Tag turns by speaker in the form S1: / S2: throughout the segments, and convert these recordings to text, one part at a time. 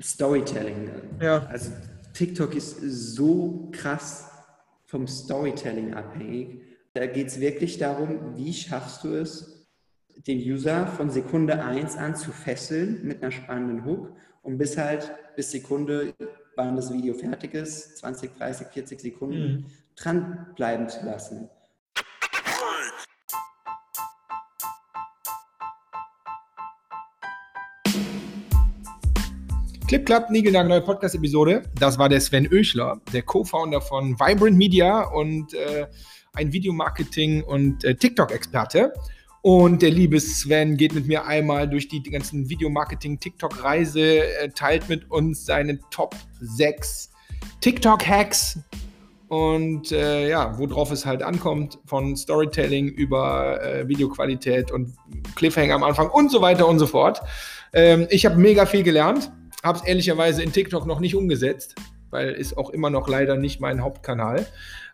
S1: Storytelling.
S2: Ja.
S1: Also TikTok ist so krass vom Storytelling abhängig. Da geht es wirklich darum, wie schaffst du es, den User von Sekunde 1 an zu fesseln mit einer spannenden Hook und bis halt bis Sekunde, wann das Video fertig ist, 20, 30, 40 Sekunden, mhm. dranbleiben zu lassen.
S2: Clip Club, Nigelnagel, neue Podcast-Episode. Das war der Sven Oechler, der Co-Founder von Vibrant Media und äh, ein Videomarketing- und äh, TikTok-Experte. Und der liebe Sven geht mit mir einmal durch die, die ganzen Videomarketing-TikTok-Reise, äh, teilt mit uns seine Top 6 TikTok-Hacks und äh, ja, worauf es halt ankommt, von Storytelling über äh, Videoqualität und Cliffhanger am Anfang und so weiter und so fort. Ähm, ich habe mega viel gelernt habe es ehrlicherweise in TikTok noch nicht umgesetzt, weil ist auch immer noch leider nicht mein Hauptkanal.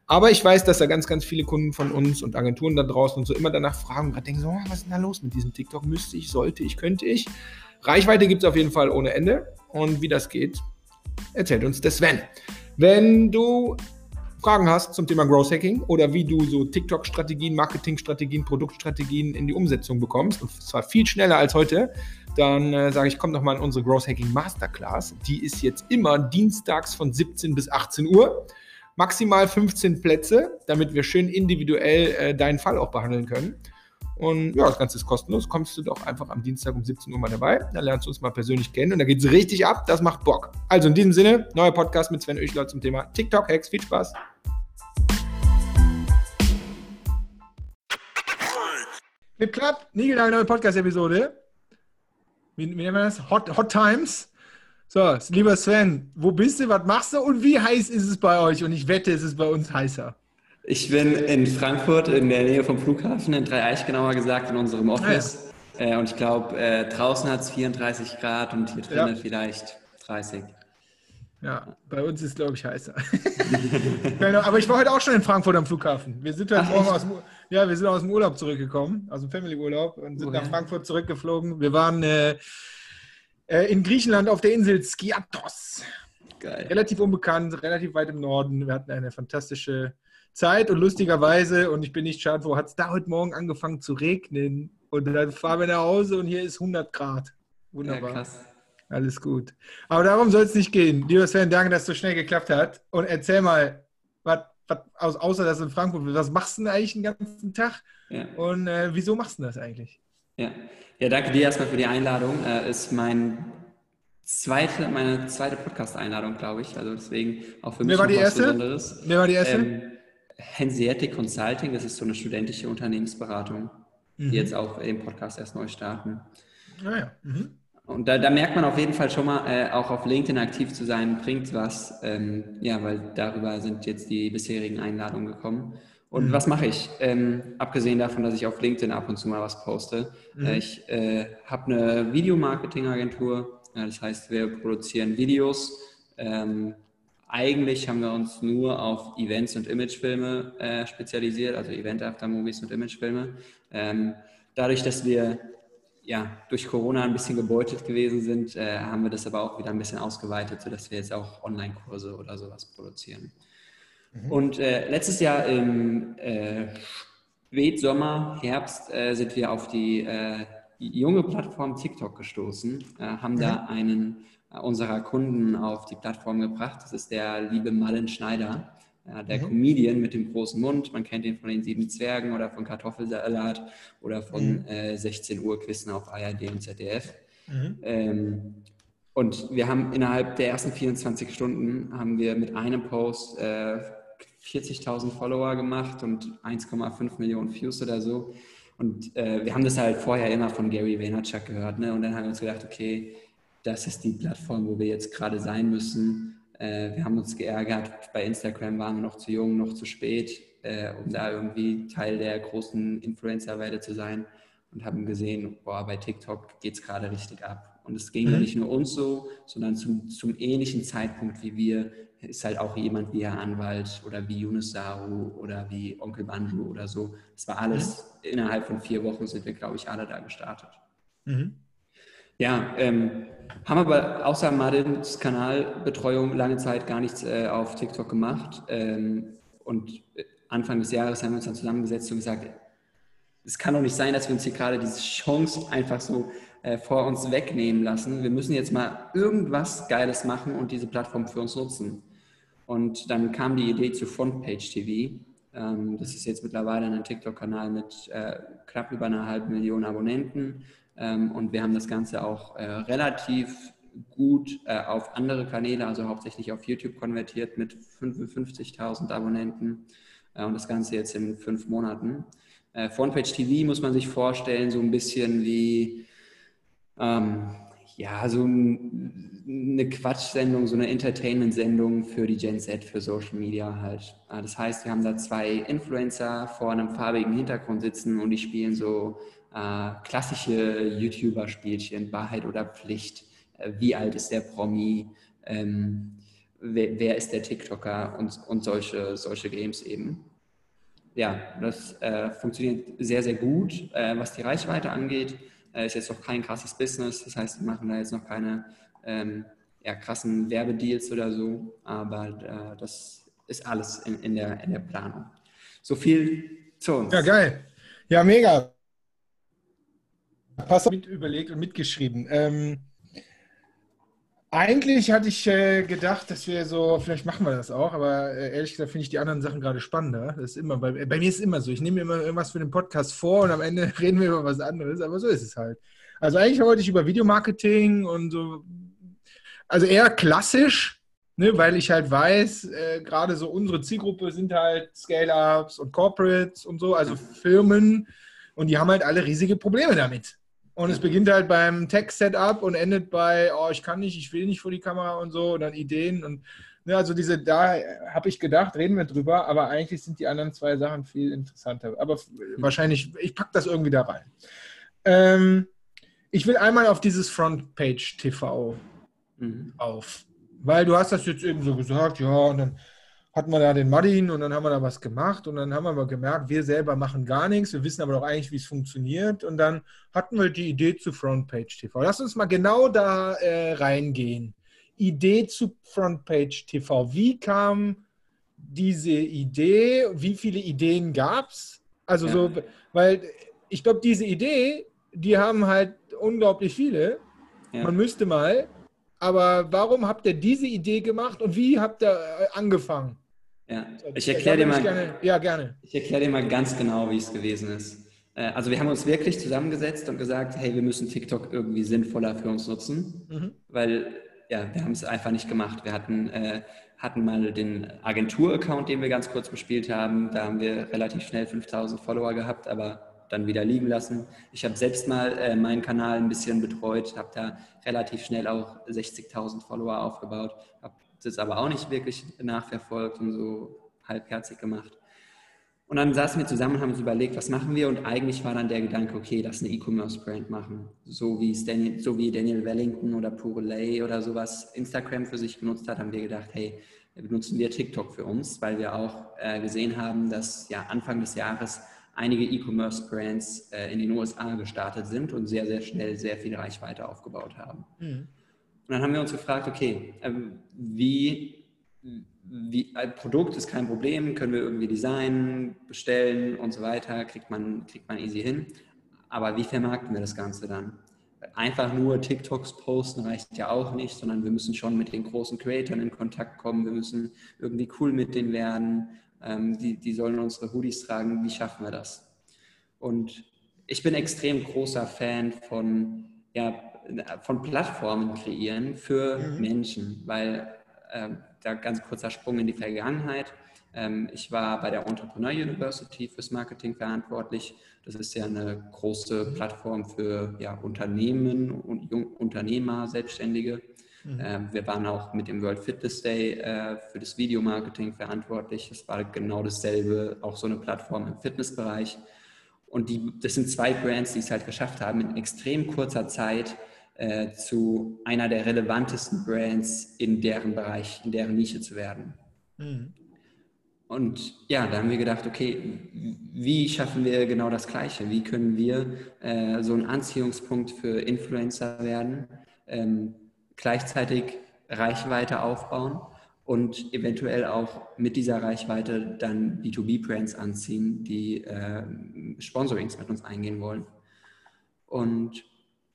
S2: Aber ich weiß, dass da ganz, ganz viele Kunden von uns und Agenturen da draußen und so immer danach fragen und gerade denken so, oh, was ist denn da los mit diesem TikTok? Müsste ich, sollte ich, könnte ich. Reichweite gibt es auf jeden Fall ohne Ende. Und wie das geht, erzählt uns der Sven. Wenn du Fragen hast zum Thema Growth Hacking oder wie du so TikTok-Strategien, Marketing-Strategien, Produktstrategien in die Umsetzung bekommst, und zwar viel schneller als heute, dann äh, sage ich, komm doch mal in unsere Growth Hacking Masterclass. Die ist jetzt immer dienstags von 17 bis 18 Uhr. Maximal 15 Plätze, damit wir schön individuell äh, deinen Fall auch behandeln können. Und ja, das Ganze ist kostenlos. Kommst du doch einfach am Dienstag um 17 Uhr mal dabei. Dann lernst du uns mal persönlich kennen und da geht es richtig ab. Das macht Bock. Also in diesem Sinne, neuer Podcast mit Sven Oechler zum Thema TikTok-Hacks. Viel Spaß. Mit Club, nie neue Podcast-Episode wie, wie nennen wir das? Hot, Hot Times. So, lieber Sven, wo bist du, was machst du und wie heiß ist es bei euch? Und ich wette, es ist bei uns heißer.
S1: Ich bin in Frankfurt, in der Nähe vom Flughafen, in Dreieich genauer gesagt, in unserem Office. Ah, ja. und ich glaube, äh, draußen hat es 34 Grad und hier drinnen ja. vielleicht 30.
S2: Ja, bei uns ist es, glaube ich, heißer. Aber ich war heute auch schon in Frankfurt am Flughafen. Wir sind heute Ach, morgen aus dem, ja, wir sind aus dem Urlaub zurückgekommen, aus dem Family-Urlaub und sind oh, nach Frankfurt zurückgeflogen. Wir waren äh, äh, in Griechenland auf der Insel Skiathos. Geil. Relativ unbekannt, relativ weit im Norden. Wir hatten eine fantastische Zeit und lustigerweise, und ich bin nicht schade, wo hat es da heute Morgen angefangen zu regnen. Und dann fahren wir nach Hause und hier ist 100 Grad. Wunderbar. Ja, krass. Alles gut. Aber darum soll es nicht gehen. Lieber Sven, danke, dass es so schnell geklappt hat. Und erzähl mal, was außer dass in Frankfurt was machst du denn eigentlich den ganzen Tag? Ja. Und äh, wieso machst du das eigentlich?
S1: Ja. ja, danke dir erstmal für die Einladung. Äh, ist mein zweite, meine zweite Podcast-Einladung, glaube ich. Also deswegen auch für mich
S2: Wer war die
S1: was
S2: erste?
S1: Besonderes.
S2: Wer war die erste? Ähm,
S1: Hanseatic Consulting, das ist so eine studentische Unternehmensberatung, mhm. die jetzt auch den Podcast erst neu starten.
S2: Ah ja. Mhm.
S1: Und da, da, merkt man auf jeden Fall schon mal, äh, auch auf LinkedIn aktiv zu sein, bringt was. Ähm, ja, weil darüber sind jetzt die bisherigen Einladungen gekommen. Und mhm. was mache ich? Ähm, abgesehen davon, dass ich auf LinkedIn ab und zu mal was poste. Mhm. Äh, ich äh, habe eine Videomarketing-Agentur. Ja, das heißt, wir produzieren Videos. Ähm, eigentlich haben wir uns nur auf Events und Imagefilme äh, spezialisiert, also Event-After-Movies und Imagefilme. Ähm, dadurch, dass wir ja, durch Corona ein bisschen gebeutelt gewesen sind, äh, haben wir das aber auch wieder ein bisschen ausgeweitet, sodass wir jetzt auch Online-Kurse oder sowas produzieren. Mhm. Und äh, letztes Jahr im äh, Spätsommer, Herbst äh, sind wir auf die äh, junge Plattform TikTok gestoßen, äh, haben mhm. da einen unserer Kunden auf die Plattform gebracht. Das ist der liebe Malin Schneider. Ja, der mhm. Comedian mit dem großen Mund, man kennt ihn von den Sieben Zwergen oder von Kartoffelsalat oder von mhm. äh, 16 Uhr Quissen auf ARD und ZDF. Mhm. Ähm, und wir haben innerhalb der ersten 24 Stunden haben wir mit einem Post äh, 40.000 Follower gemacht und 1,5 Millionen Views oder so. Und äh, wir haben das halt vorher immer von Gary Vaynerchuk gehört. Ne? Und dann haben wir uns gedacht, okay, das ist die Plattform, wo wir jetzt gerade sein müssen. Äh, wir haben uns geärgert, bei Instagram waren wir noch zu jung, noch zu spät, äh, um da irgendwie Teil der großen Influencer-Welle zu sein und haben gesehen, boah, bei TikTok geht es gerade richtig ab. Und es ging mhm. ja nicht nur uns so, sondern zum, zum ähnlichen Zeitpunkt wie wir ist halt auch jemand wie Herr Anwalt oder wie Yunus Saru oder wie Onkel Bandu oder so. Das war alles, mhm. innerhalb von vier Wochen sind wir, glaube ich, alle da gestartet. Mhm. Ja, ähm, haben aber außer Madins Kanalbetreuung lange Zeit gar nichts äh, auf TikTok gemacht. Ähm, und Anfang des Jahres haben wir uns dann zusammengesetzt und gesagt, es kann doch nicht sein, dass wir uns hier gerade diese Chance einfach so äh, vor uns wegnehmen lassen. Wir müssen jetzt mal irgendwas Geiles machen und diese Plattform für uns nutzen. Und dann kam die Idee zu Frontpage TV. Ähm, das ist jetzt mittlerweile ein TikTok-Kanal mit äh, knapp über einer halben Million Abonnenten. Ähm, und wir haben das Ganze auch äh, relativ gut äh, auf andere Kanäle, also hauptsächlich auf YouTube konvertiert mit 55.000 Abonnenten. Äh, und das Ganze jetzt in fünf Monaten. Äh, Frontpage TV muss man sich vorstellen, so ein bisschen wie ähm, ja, so eine Quatschsendung, so eine Entertainment-Sendung für die Gen Z, für Social Media halt. Das heißt, wir haben da zwei Influencer vor einem farbigen Hintergrund sitzen und die spielen so äh, klassische YouTuber-Spielchen, Wahrheit oder Pflicht. Äh, wie alt ist der Promi? Ähm, wer, wer, ist der TikToker? Und, und solche, solche Games eben ja, das äh, funktioniert sehr, sehr gut, äh, was die Reichweite angeht. Äh, ist jetzt noch kein krasses Business, das heißt, wir machen da jetzt noch keine ähm, ja, krassen Werbedeals oder so, aber äh, das ist alles in, in, der, in der Planung. So viel zu uns.
S2: Ja, geil. Ja, mega. Pass auf, mit überlegt und mitgeschrieben. Ähm, eigentlich hatte ich äh, gedacht, dass wir so, vielleicht machen wir das auch, aber äh, ehrlich gesagt finde ich die anderen Sachen gerade spannender. Das ist immer, bei, bei mir ist es immer so. Ich nehme mir immer irgendwas für den Podcast vor und am Ende reden wir über was anderes, aber so ist es halt. Also eigentlich wollte ich über Videomarketing und so, also eher klassisch, ne, weil ich halt weiß, äh, gerade so unsere Zielgruppe sind halt Scale-Ups und Corporates und so, also Firmen und die haben halt alle riesige Probleme damit. Und es beginnt halt beim Tech-Setup und endet bei, oh, ich kann nicht, ich will nicht vor die Kamera und so, und dann Ideen und ne, also diese, da habe ich gedacht, reden wir drüber, aber eigentlich sind die anderen zwei Sachen viel interessanter. Aber wahrscheinlich, ich packe das irgendwie da rein. Ähm, ich will einmal auf dieses Frontpage TV mhm. auf, weil du hast das jetzt eben so gesagt, ja, und dann hatten wir da den Martin und dann haben wir da was gemacht und dann haben wir aber gemerkt, wir selber machen gar nichts, wir wissen aber doch eigentlich, wie es funktioniert und dann hatten wir die Idee zu Frontpage TV. Lass uns mal genau da äh, reingehen. Idee zu Frontpage TV. Wie kam diese Idee? Wie viele Ideen gab es? Also ja. so, weil ich glaube, diese Idee, die haben halt unglaublich viele. Ja. Man müsste mal. Aber warum habt ihr diese Idee gemacht und wie habt ihr äh, angefangen?
S1: Ja, ich erkläre dir mal. Gerne,
S2: ja, gerne.
S1: Ich erkläre dir mal ganz genau, wie es gewesen ist. Äh, also wir haben uns wirklich zusammengesetzt und gesagt, hey, wir müssen TikTok irgendwie sinnvoller für uns nutzen, mhm. weil ja, wir haben es einfach nicht gemacht. Wir hatten, äh, hatten mal den Agentur-Account, den wir ganz kurz bespielt haben. Da haben wir relativ schnell 5000 Follower gehabt, aber dann wieder liegen lassen. Ich habe selbst mal äh, meinen Kanal ein bisschen betreut, habe da relativ schnell auch 60.000 Follower aufgebaut, habe das aber auch nicht wirklich nachverfolgt und so halbherzig gemacht. Und dann saßen wir zusammen und haben uns überlegt, was machen wir? Und eigentlich war dann der Gedanke, okay, lass eine E-Commerce-Brand machen. So wie, Daniel, so wie Daniel Wellington oder Purelay oder sowas Instagram für sich genutzt hat, haben wir gedacht, hey, benutzen wir TikTok für uns, weil wir auch äh, gesehen haben, dass ja Anfang des Jahres einige E-Commerce-Brands äh, in den USA gestartet sind und sehr, sehr schnell sehr viel Reichweite aufgebaut haben. Mhm. Und dann haben wir uns gefragt, okay, ähm, wie, wie ein Produkt ist kein Problem, können wir irgendwie designen, bestellen und so weiter, kriegt man, kriegt man easy hin. Aber wie vermarkten wir das Ganze dann? Einfach nur TikToks posten reicht ja auch nicht, sondern wir müssen schon mit den großen Creatoren in Kontakt kommen. Wir müssen irgendwie cool mit denen werden. Ähm, die, die sollen unsere Hoodies tragen. Wie schaffen wir das? Und ich bin extrem großer Fan von ja, von Plattformen kreieren für mhm. Menschen, weil äh, da ganz kurzer Sprung in die Vergangenheit. Ähm, ich war bei der Entrepreneur University fürs Marketing verantwortlich. Das ist ja eine große Plattform für ja, Unternehmen und Jung Unternehmer, Selbstständige. Mhm. Ähm, wir waren auch mit dem World Fitness Day äh, für das Videomarketing verantwortlich. Das war genau dasselbe, auch so eine Plattform im Fitnessbereich. Und die, das sind zwei Brands, die es halt geschafft haben, in extrem kurzer Zeit äh, zu einer der relevantesten Brands in deren Bereich, in deren Nische zu werden. Mhm. und ja, da haben wir gedacht, okay, wie schaffen wir genau das Gleiche? Wie können wir äh, so ein Anziehungspunkt für Influencer werden, ähm, gleichzeitig Reichweite aufbauen und eventuell auch mit dieser Reichweite dann B2B-Brands anziehen, die äh, Sponsorings mit uns eingehen wollen. Und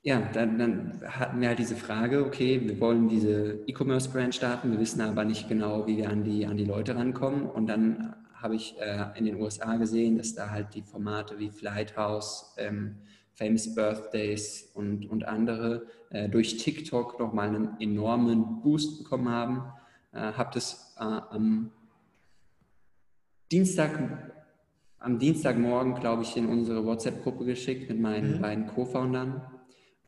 S1: ja, dann, dann, hatten wir halt diese Frage, okay, wir wollen diese E-Commerce-Brand starten, wir wissen aber nicht genau, wie wir an die, an die Leute rankommen. Und dann habe ich äh, in den USA gesehen, dass da halt die Formate wie Flighthouse, ähm, Famous Birthdays und, und andere äh, durch TikTok nochmal einen enormen Boost bekommen haben. Äh, habe das äh, am Dienstag, am Dienstagmorgen, glaube ich, in unsere WhatsApp-Gruppe geschickt mit meinen mhm. beiden Co-Foundern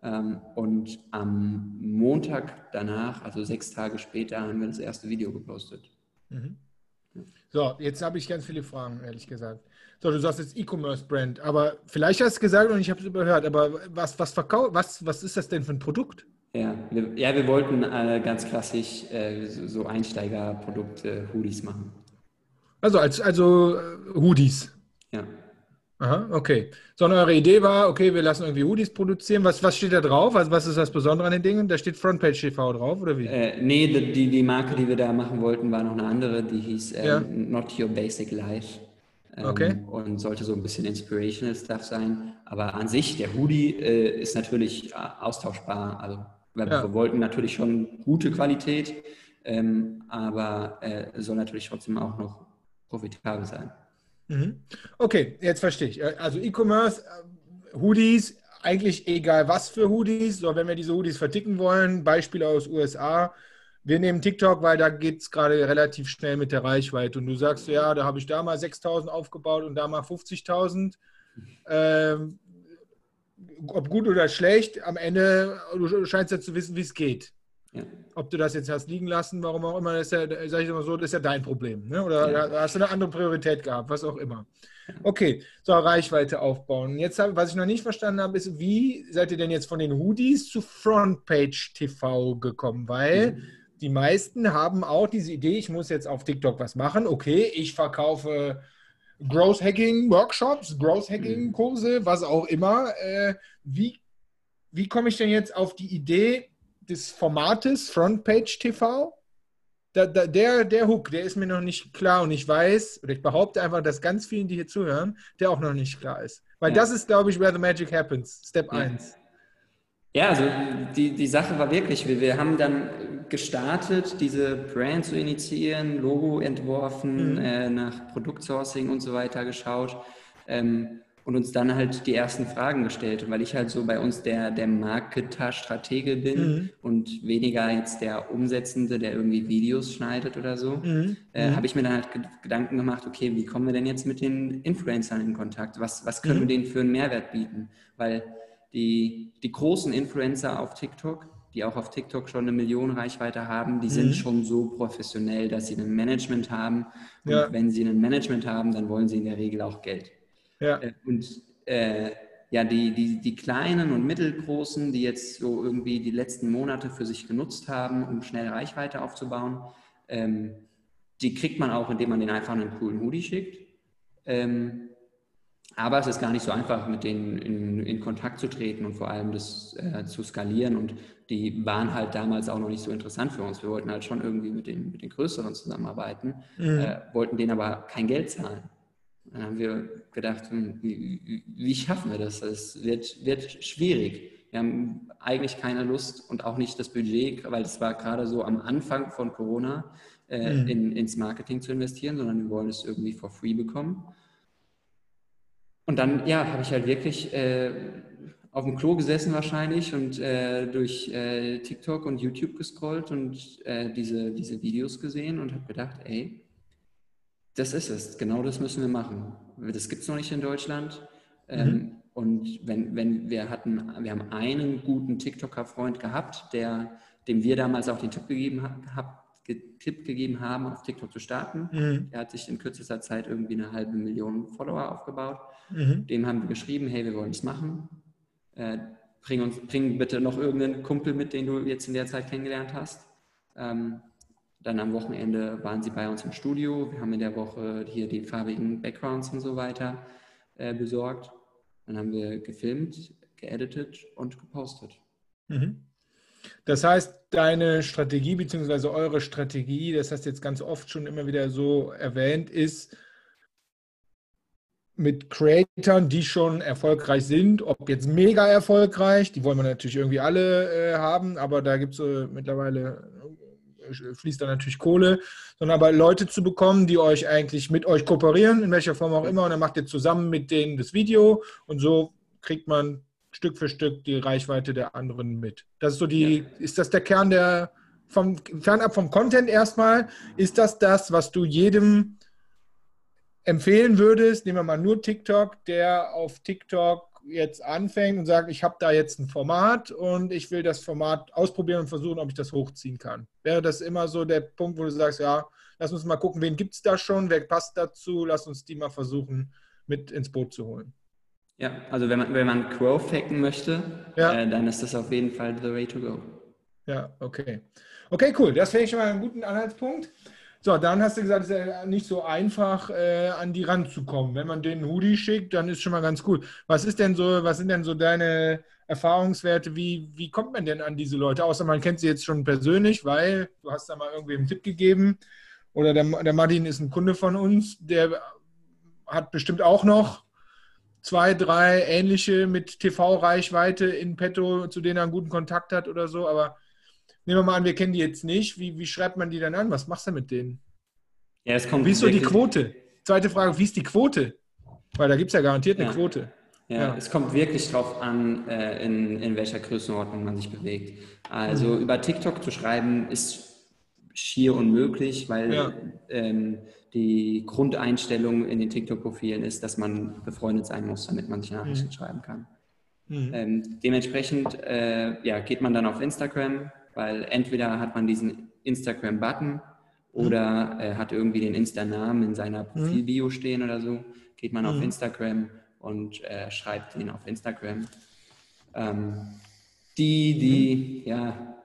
S1: und am Montag danach, also sechs Tage später, haben wir das erste Video gepostet. Mhm.
S2: So, jetzt habe ich ganz viele Fragen, ehrlich gesagt. So, du sagst jetzt E-Commerce-Brand, aber vielleicht hast du es gesagt und ich habe es überhört, aber was, was, verkau was, was ist das denn für ein Produkt?
S1: Ja, wir, ja, wir wollten äh, ganz klassisch äh, so Einsteigerprodukte, Hoodies machen.
S2: Also als also äh, Hoodies.
S1: Ja.
S2: Aha, okay. Sondern eure Idee war, okay, wir lassen irgendwie Hoodies produzieren. Was, was steht da drauf? Also was ist das Besondere an den Dingen? Da steht Frontpage TV drauf, oder wie?
S1: Äh, nee, die, die Marke, die wir da machen wollten, war noch eine andere, die hieß ähm, ja. Not Your Basic Life. Ähm,
S2: okay.
S1: Und sollte so ein bisschen inspirational Stuff sein. Aber an sich, der Hoodie äh, ist natürlich äh, austauschbar. Also wir, ja. wir, wollten natürlich schon gute Qualität, ähm, aber äh, soll natürlich trotzdem auch noch profitabel sein.
S2: Mhm. Okay, jetzt verstehe ich. Äh, also E-Commerce, äh, Hoodies, eigentlich egal was für Hoodies. So, wenn wir diese Hoodies verticken wollen, Beispiel aus USA. Wir nehmen TikTok, weil da geht es gerade relativ schnell mit der Reichweite. Und du sagst, ja, da habe ich da mal 6.000 aufgebaut und da mal 50.000. Ähm, ob gut oder schlecht, am Ende, du scheinst ja zu wissen, wie es geht. Ja. Ob du das jetzt hast liegen lassen, warum auch immer, das ist ja, sag ich mal so, das ist ja dein Problem. Ne? Oder ja. hast du eine andere Priorität gehabt, was auch immer. Okay, so Reichweite aufbauen. Jetzt, was ich noch nicht verstanden habe, ist, wie seid ihr denn jetzt von den Hoodies zu Frontpage TV gekommen? Weil mhm. die meisten haben auch diese Idee, ich muss jetzt auf TikTok was machen. Okay, ich verkaufe Growth Hacking Workshops, Growth Hacking mhm. Kurse, was auch immer. Äh, wie, wie komme ich denn jetzt auf die Idee, des Formates Frontpage TV, da, da, der, der Hook, der ist mir noch nicht klar und ich weiß, oder ich behaupte einfach, dass ganz vielen, die hier zuhören, der auch noch nicht klar ist. Weil ja. das ist, glaube ich, where the magic happens, Step ja. 1.
S1: Ja, also die, die Sache war wirklich, wir, wir haben dann gestartet, diese Brand zu initiieren, Logo entworfen, mhm. äh, nach Produktsourcing und so weiter geschaut. Ähm, und uns dann halt die ersten Fragen gestellt. Und weil ich halt so bei uns der, der Marketer-Stratege bin mhm. und weniger jetzt der Umsetzende, der irgendwie Videos schneidet oder so, mhm. äh, mhm. habe ich mir dann halt Gedanken gemacht, okay, wie kommen wir denn jetzt mit den Influencern in Kontakt? Was, was können mhm. wir denen für einen Mehrwert bieten? Weil die, die großen Influencer auf TikTok, die auch auf TikTok schon eine Million Reichweite haben, die sind mhm. schon so professionell, dass sie ein Management haben. Und ja. wenn sie ein Management haben, dann wollen sie in der Regel auch Geld. Ja. Äh, und äh, ja, die, die, die kleinen und mittelgroßen, die jetzt so irgendwie die letzten Monate für sich genutzt haben, um schnell Reichweite aufzubauen, ähm, die kriegt man auch, indem man den einfach einen coolen Hoodie schickt. Ähm, aber es ist gar nicht so einfach, mit denen in, in Kontakt zu treten und vor allem das äh, zu skalieren. Und die waren halt damals auch noch nicht so interessant für uns. Wir wollten halt schon irgendwie mit den, mit den Größeren zusammenarbeiten, mhm. äh, wollten denen aber kein Geld zahlen. Dann haben wir gedacht, hm, wie, wie schaffen wir das? Es wird, wird schwierig. Wir haben eigentlich keine Lust und auch nicht das Budget, weil es war gerade so am Anfang von Corona, äh, mhm. in, ins Marketing zu investieren, sondern wir wollen es irgendwie for free bekommen. Und dann, ja, habe ich halt wirklich äh, auf dem Klo gesessen wahrscheinlich und äh, durch äh, TikTok und YouTube gescrollt und äh, diese, diese Videos gesehen und habe gedacht, ey, das ist es, genau das müssen wir machen. Das gibt es noch nicht in Deutschland. Ähm, mhm. und wenn, wenn wir hatten, wir haben einen guten TikToker-Freund gehabt, der, dem wir damals auch den Tipp gegeben, hab, Tipp gegeben haben, auf TikTok zu starten. Mhm. Der hat sich in kürzester Zeit irgendwie eine halbe Million Follower aufgebaut. Mhm. Dem haben wir geschrieben, hey, wir wollen es machen. Äh, bring, uns, bring bitte noch irgendeinen Kumpel mit, den du jetzt in der Zeit kennengelernt hast. Ähm, Dann am Wochenende waren sie bei uns im Studio. Wir haben in der Woche hier die farbigen Backgrounds und so weiter äh, besorgt. Dann haben wir gefilmt, geeditet und gepostet.
S2: Mhm. Das heißt, deine Strategie bzw. eure Strategie, das hast du jetzt ganz oft schon immer wieder so erwähnt, ist mit Creatoren, die schon erfolgreich sind, ob jetzt mega erfolgreich, die wollen wir natürlich irgendwie alle äh, haben, aber da gibt es äh, mittlerweile, fließt da natürlich Kohle, sondern aber Leute zu bekommen, die euch eigentlich mit euch kooperieren, in welcher Form auch immer, und dann macht ihr zusammen mit denen das Video und so kriegt man Stück für Stück die Reichweite der anderen mit. Das ist so die, ja. ist das der Kern der, vom, fernab vom Content erstmal, ist das das, was du jedem empfehlen würdest, nehmen wir mal nur TikTok, der auf TikTok jetzt anfängt und sagt, ich habe da jetzt ein Format und ich will das Format ausprobieren und versuchen, ob ich das hochziehen kann. Wäre das immer so der Punkt, wo du sagst, ja, lass uns mal gucken, wen gibt es da schon, wer passt dazu, lass uns die mal versuchen, mit ins Boot zu holen.
S1: Ja, also wenn man, wenn man Growth hacken möchte, ja. äh, dann ist das auf jeden Fall the way to go.
S2: Ja, okay. Okay, cool. Das finde ich schon mal einen guten Anhaltspunkt. So, dann hast du gesagt, es ist ja nicht so einfach, äh, an die ranzukommen. Wenn man den Hoodie schickt, dann ist schon mal ganz cool. Was ist denn so, was sind denn so deine Erfahrungswerte? Wie, wie kommt man denn an diese Leute? Außer man kennt sie jetzt schon persönlich, weil du hast da mal irgendwie einen Tipp gegeben. Oder der, der Martin ist ein Kunde von uns, der hat bestimmt auch noch zwei, drei ähnliche mit TV-Reichweite in petto, zu denen er einen guten Kontakt hat oder so. Aber nehmen wir mal an, wir kennen die jetzt nicht. Wie, wie schreibt man die dann an? Was machst du mit denen? Ja, es kommt wie ist so die Quote? Zweite Frage, wie ist die Quote? Weil da gibt es ja garantiert eine ja. Quote.
S1: Ja, ja, es kommt wirklich drauf an, äh, in, in welcher Größenordnung man sich bewegt. Also mhm. über TikTok zu schreiben ist schier unmöglich, weil ja. ähm, die Grundeinstellung in den TikTok-Profilen ist, dass man befreundet sein muss, damit man sich Nachrichten mhm. schreiben kann. Mhm. Ähm, dementsprechend äh, ja, geht man dann auf Instagram, weil entweder hat man diesen Instagram-Button mhm. oder äh, hat irgendwie den Insta-Namen in seiner mhm. Profilbio stehen oder so, geht man auf mhm. Instagram und äh, schreibt ihn auf Instagram. Ähm, die, die, ja,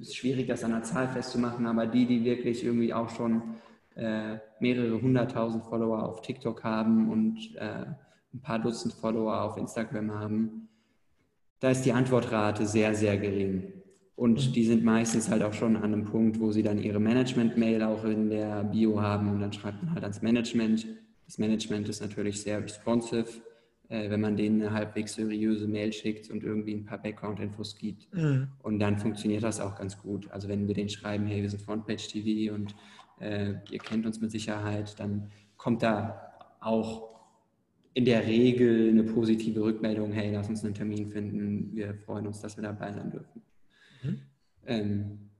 S1: ist schwierig, das an einer Zahl festzumachen, aber die, die wirklich irgendwie auch schon äh, mehrere hunderttausend Follower auf TikTok haben und äh, ein paar Dutzend Follower auf Instagram haben, da ist die Antwortrate sehr, sehr gering. Und mhm. die sind meistens halt auch schon an einem Punkt, wo sie dann ihre Management-Mail auch in der Bio haben und dann schreibt man halt ans Management. Das Management ist natürlich sehr responsive, äh, wenn man denen eine halbwegs seriöse Mail schickt und irgendwie ein paar Background-Infos gibt. Mhm. Und dann funktioniert das auch ganz gut. Also wenn wir denen schreiben, hey, wir sind Frontpage TV und äh, ihr kennt uns mit Sicherheit, dann kommt da auch in der Regel eine positive Rückmeldung, hey, lass uns einen Termin finden, wir freuen uns, dass wir dabei sein dürfen. Mhm. Ähm,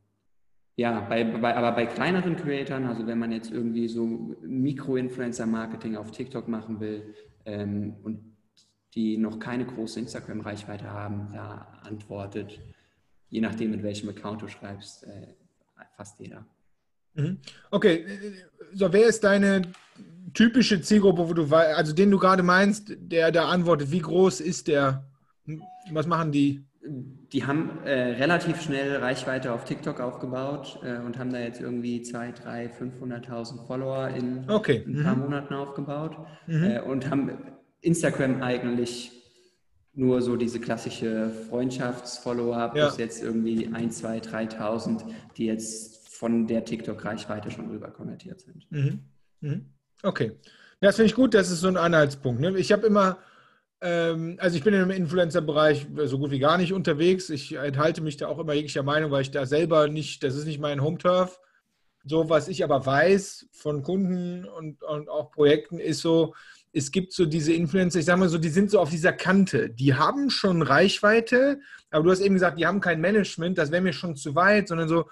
S1: ja, bei, bei, aber bei kleineren Creatoren, also wenn man jetzt irgendwie so Mikro-Influencer-Marketing auf TikTok machen will ähm, und die noch keine große Instagram-Reichweite haben, da antwortet, je nachdem, mit welchem Account du schreibst, äh, fast jeder.
S2: Mhm. Okay, so wer ist deine typische Zielgruppe, wo du also den du gerade meinst, der da antwortet, wie groß ist der? Was machen die?
S1: Die haben äh, relativ schnell Reichweite auf TikTok aufgebaut äh, und haben da jetzt irgendwie 2, 3, 500.000 Follower in okay. ein paar mhm. Monaten aufgebaut mhm. äh, und haben Instagram eigentlich nur so diese klassische Freundschaftsfollower plus ja. jetzt irgendwie 1, 2, 3.000, die jetzt von der TikTok-Reichweite schon rüber konvertiert sind. Mhm.
S2: Mhm. Okay. Das finde ich gut, das ist so ein Anhaltspunkt. Ne? Ich habe immer, also ich bin im Influencer-Bereich so gut wie gar nicht unterwegs. Ich enthalte mich da auch immer jeglicher Meinung, weil ich da selber nicht, das ist nicht mein Home-Turf. So, was ich aber weiß von Kunden und, und auch Projekten ist so, es gibt so diese Influencer, ich sage mal so, die sind so auf dieser Kante. Die haben schon Reichweite, aber du hast eben gesagt, die haben kein Management, das wäre mir schon zu weit, sondern so,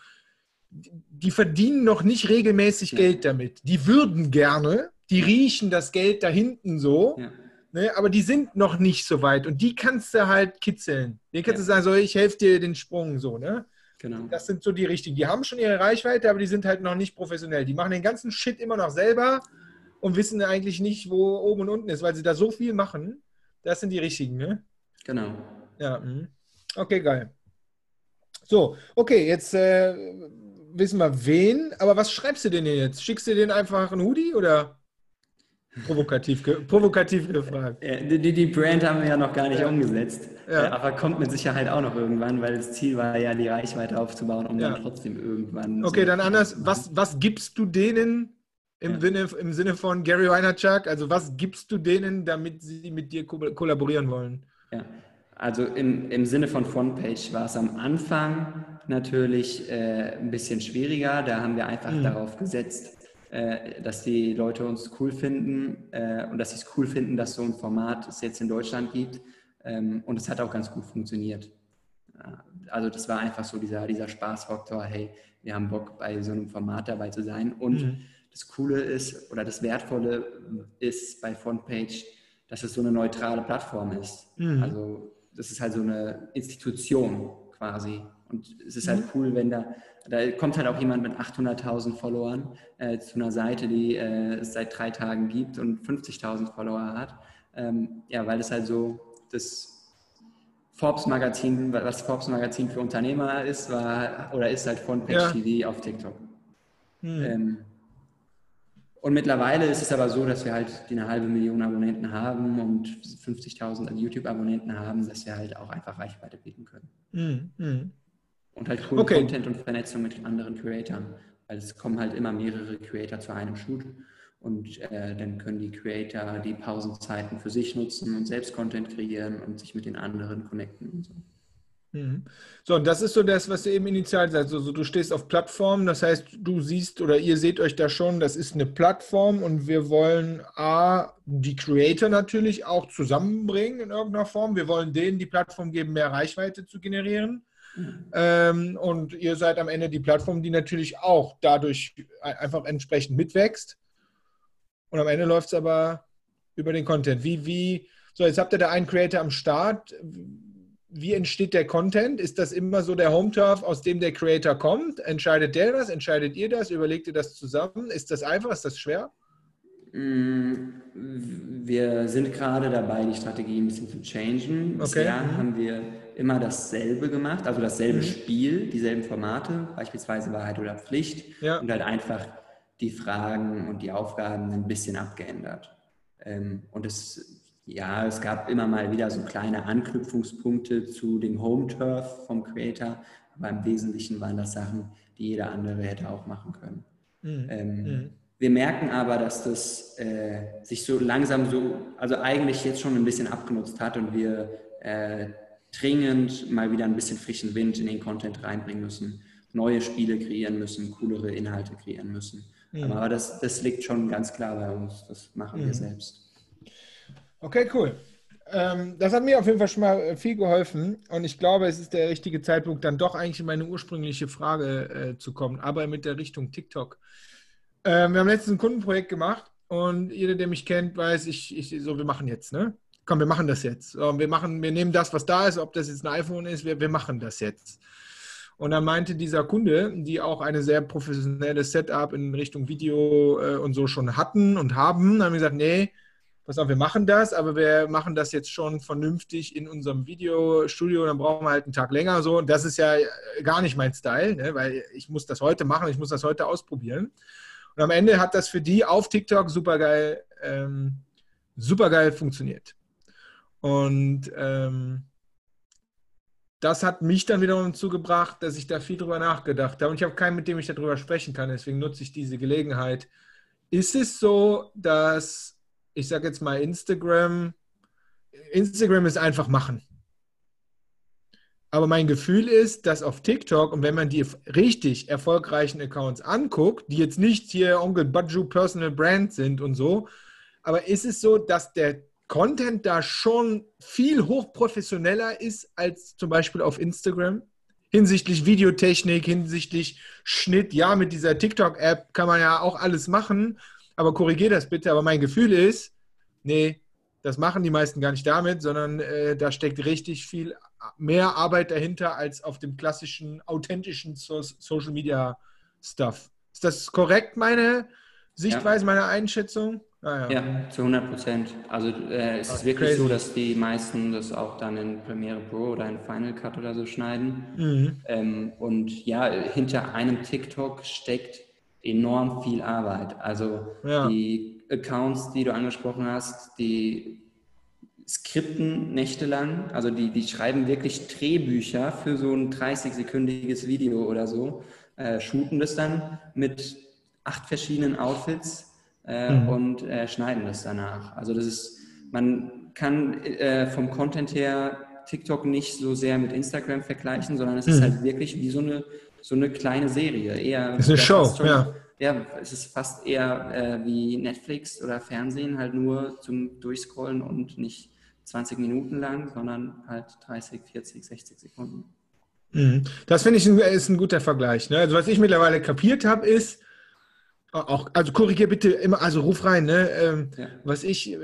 S2: die verdienen noch nicht regelmäßig ja. Geld damit. Die würden gerne, die riechen das Geld da hinten so, ja. Ne, aber die sind noch nicht so weit. Und die kannst du halt kitzeln. Den kannst ja. du sagen, so, ich helfe dir den Sprung so, ne? Genau. Das sind so die richtigen. Die haben schon ihre Reichweite, aber die sind halt noch nicht professionell. Die machen den ganzen Shit immer noch selber und wissen eigentlich nicht, wo oben und unten ist, weil sie da so viel machen. Das sind die richtigen, ne?
S1: Genau.
S2: Ja. Mh. Okay, geil. So, okay, jetzt äh, wissen wir wen, aber was schreibst du denn jetzt? Schickst du den einfach einen Hoodie oder? Provokativ, ge provokativ gefragt.
S1: Die, die, Brand haben wir ja noch gar nicht ja. umgesetzt, ja. aber kommt mit Sicherheit auch noch irgendwann, weil das Ziel war ja, die Reichweite aufzubauen, um ja. dann trotzdem irgendwann.
S2: Okay, so dann anders. Was, was gibst du denen im, Sinne, im Sinne von Gary Vaynerchuk? Also, was gibst du denen, damit sie mit dir ko kollaborieren wollen?
S1: Ja, also im, im Sinne von Frontpage war es am Anfang natürlich äh, ein bisschen schwieriger. Da haben wir einfach mhm. darauf gesetzt, äh, dass die Leute uns cool finden äh, und dass sie es cool finden, dass so ein Format es jetzt in Deutschland gibt. Ähm, und es hat auch ganz gut funktioniert. Also das war einfach so dieser, dieser Spaßfaktor, hey, wir haben Bock bei so einem Format dabei zu sein. Und mhm. das Coole ist oder das Wertvolle ist bei Frontpage, dass es so eine neutrale Plattform ist. Mhm. Also das ist halt so eine Institution quasi. Und es ist halt mhm. cool, wenn da, da kommt halt auch jemand mit 800.000 Followern äh, zu einer Seite, die äh, es seit drei Tagen gibt und 50.000 Follower hat. Ähm, ja, weil es halt so das Forbes-Magazin, was Forbes-Magazin für Unternehmer ist, war oder ist halt von Page ja. TV auf TikTok. Mhm. Ähm, und mittlerweile ist es aber so, dass wir halt die eine halbe Million Abonnenten haben und 50.000 YouTube-Abonnenten haben, dass wir halt auch einfach Reichweite bieten können. Mhm. Und halt coolen okay. Content und Vernetzung mit anderen Creatoren. Weil es kommen halt immer mehrere Creator zu einem Shoot und äh, dann können die Creator die Pausenzeiten für sich nutzen und selbst Content kreieren und sich mit den anderen connecten und so.
S2: Mhm. So, und das ist so das, was du eben initial sagst. Also, du stehst auf Plattformen, das heißt, du siehst oder ihr seht euch da schon, das ist eine Plattform und wir wollen A, die Creator natürlich auch zusammenbringen in irgendeiner Form. Wir wollen denen die Plattform geben, mehr Reichweite zu generieren. Ähm, und ihr seid am Ende die Plattform, die natürlich auch dadurch einfach entsprechend mitwächst. Und am Ende läuft es aber über den Content. Wie, wie, so, jetzt habt ihr da einen Creator am Start. Wie entsteht der Content? Ist das immer so der Home-Turf, aus dem der Creator kommt? Entscheidet der das? Entscheidet ihr das? Überlegt ihr das zusammen? Ist das einfach? Ist das schwer?
S1: Mm, wir sind gerade dabei, die Strategie ein bisschen zu changen. Bisher okay. haben wir immer dasselbe gemacht, also dasselbe mhm. Spiel, dieselben Formate, beispielsweise Wahrheit oder Pflicht, ja. und halt einfach die Fragen und die Aufgaben ein bisschen abgeändert. Ähm, und es, ja, es gab immer mal wieder so kleine Anknüpfungspunkte zu dem Home-Turf vom Creator, aber im Wesentlichen waren das Sachen, die jeder andere hätte auch machen können. Mhm. Ähm, mhm. Wir merken aber, dass das äh, sich so langsam so, also eigentlich jetzt schon ein bisschen abgenutzt hat und wir äh, dringend mal wieder ein bisschen frischen Wind in den Content reinbringen müssen, neue Spiele kreieren müssen, coolere Inhalte kreieren müssen. Mhm. Aber das, das liegt schon ganz klar bei uns. Das machen mhm. wir selbst.
S2: Okay, cool. Ähm, das hat mir auf jeden Fall schon mal äh, viel geholfen und ich glaube, es ist der richtige Zeitpunkt, dann doch eigentlich in meine ursprüngliche Frage äh, zu kommen, aber mit der Richtung TikTok. Ähm, wir haben letztens ein Kundenprojekt gemacht und jeder, der mich kennt, weiß, ich, ich so, wir machen jetzt, ne? komm, wir machen das jetzt. Wir, machen, wir nehmen das, was da ist, ob das jetzt ein iPhone ist, wir, wir machen das jetzt. Und dann meinte dieser Kunde, die auch eine sehr professionelle Setup in Richtung Video äh, und so schon hatten und haben, haben gesagt, nee, pass auf, wir machen das, aber wir machen das jetzt schon vernünftig in unserem Videostudio, dann brauchen wir halt einen Tag länger so. Und das ist ja gar nicht mein Style, ne? weil ich muss das heute machen, ich muss das heute ausprobieren. Und am Ende hat das für die auf TikTok supergeil, ähm, supergeil funktioniert. Und ähm, das hat mich dann wiederum zugebracht, dass ich da viel drüber nachgedacht habe. Und ich habe keinen, mit dem ich darüber sprechen kann. Deswegen nutze ich diese Gelegenheit. Ist es so, dass, ich sage jetzt mal, Instagram, Instagram ist einfach machen. Aber mein Gefühl ist, dass auf TikTok und wenn man die richtig erfolgreichen Accounts anguckt, die jetzt nicht hier Onkel Baju Personal Brand sind und so, aber ist es so, dass der Content da schon viel hochprofessioneller ist als zum Beispiel auf Instagram. Hinsichtlich Videotechnik, hinsichtlich Schnitt. Ja, mit dieser TikTok-App kann man ja auch alles machen, aber korrigier das bitte. Aber mein Gefühl ist, nee, das machen die meisten gar nicht damit, sondern äh, da steckt richtig viel mehr Arbeit dahinter als auf dem klassischen, authentischen so Social Media Stuff. Ist das korrekt, meine Sichtweise, ja. meine Einschätzung?
S1: Ah, ja. ja. zu 100 Prozent. Also äh, es ist wirklich crazy. so, dass die meisten das auch dann in Premiere Pro oder in Final Cut oder so schneiden. Mhm. Ähm, und ja, hinter einem TikTok steckt enorm viel Arbeit. Also ja. die Accounts, die du angesprochen hast, die skripten nächtelang, also die, die schreiben wirklich Drehbücher für so ein 30-sekündiges Video oder so, äh, shooten das dann mit acht verschiedenen Outfits äh, mhm. und äh, schneiden das danach. Also das ist, man kann äh, vom Content her TikTok nicht so sehr mit Instagram vergleichen, sondern es mhm. ist halt wirklich wie so eine, so eine kleine Serie. Eher,
S2: es ist eine Show, schon, ja.
S1: Ja, es ist fast eher äh, wie Netflix oder Fernsehen, halt nur zum Durchscrollen und nicht 20 Minuten lang, sondern halt 30, 40, 60 Sekunden.
S2: Mhm. Das finde ich ein, ist ein guter Vergleich. Ne? Also was ich mittlerweile kapiert habe, ist, auch, also korrigier bitte immer, also ruf rein, ne? Ähm, ja. Was ich,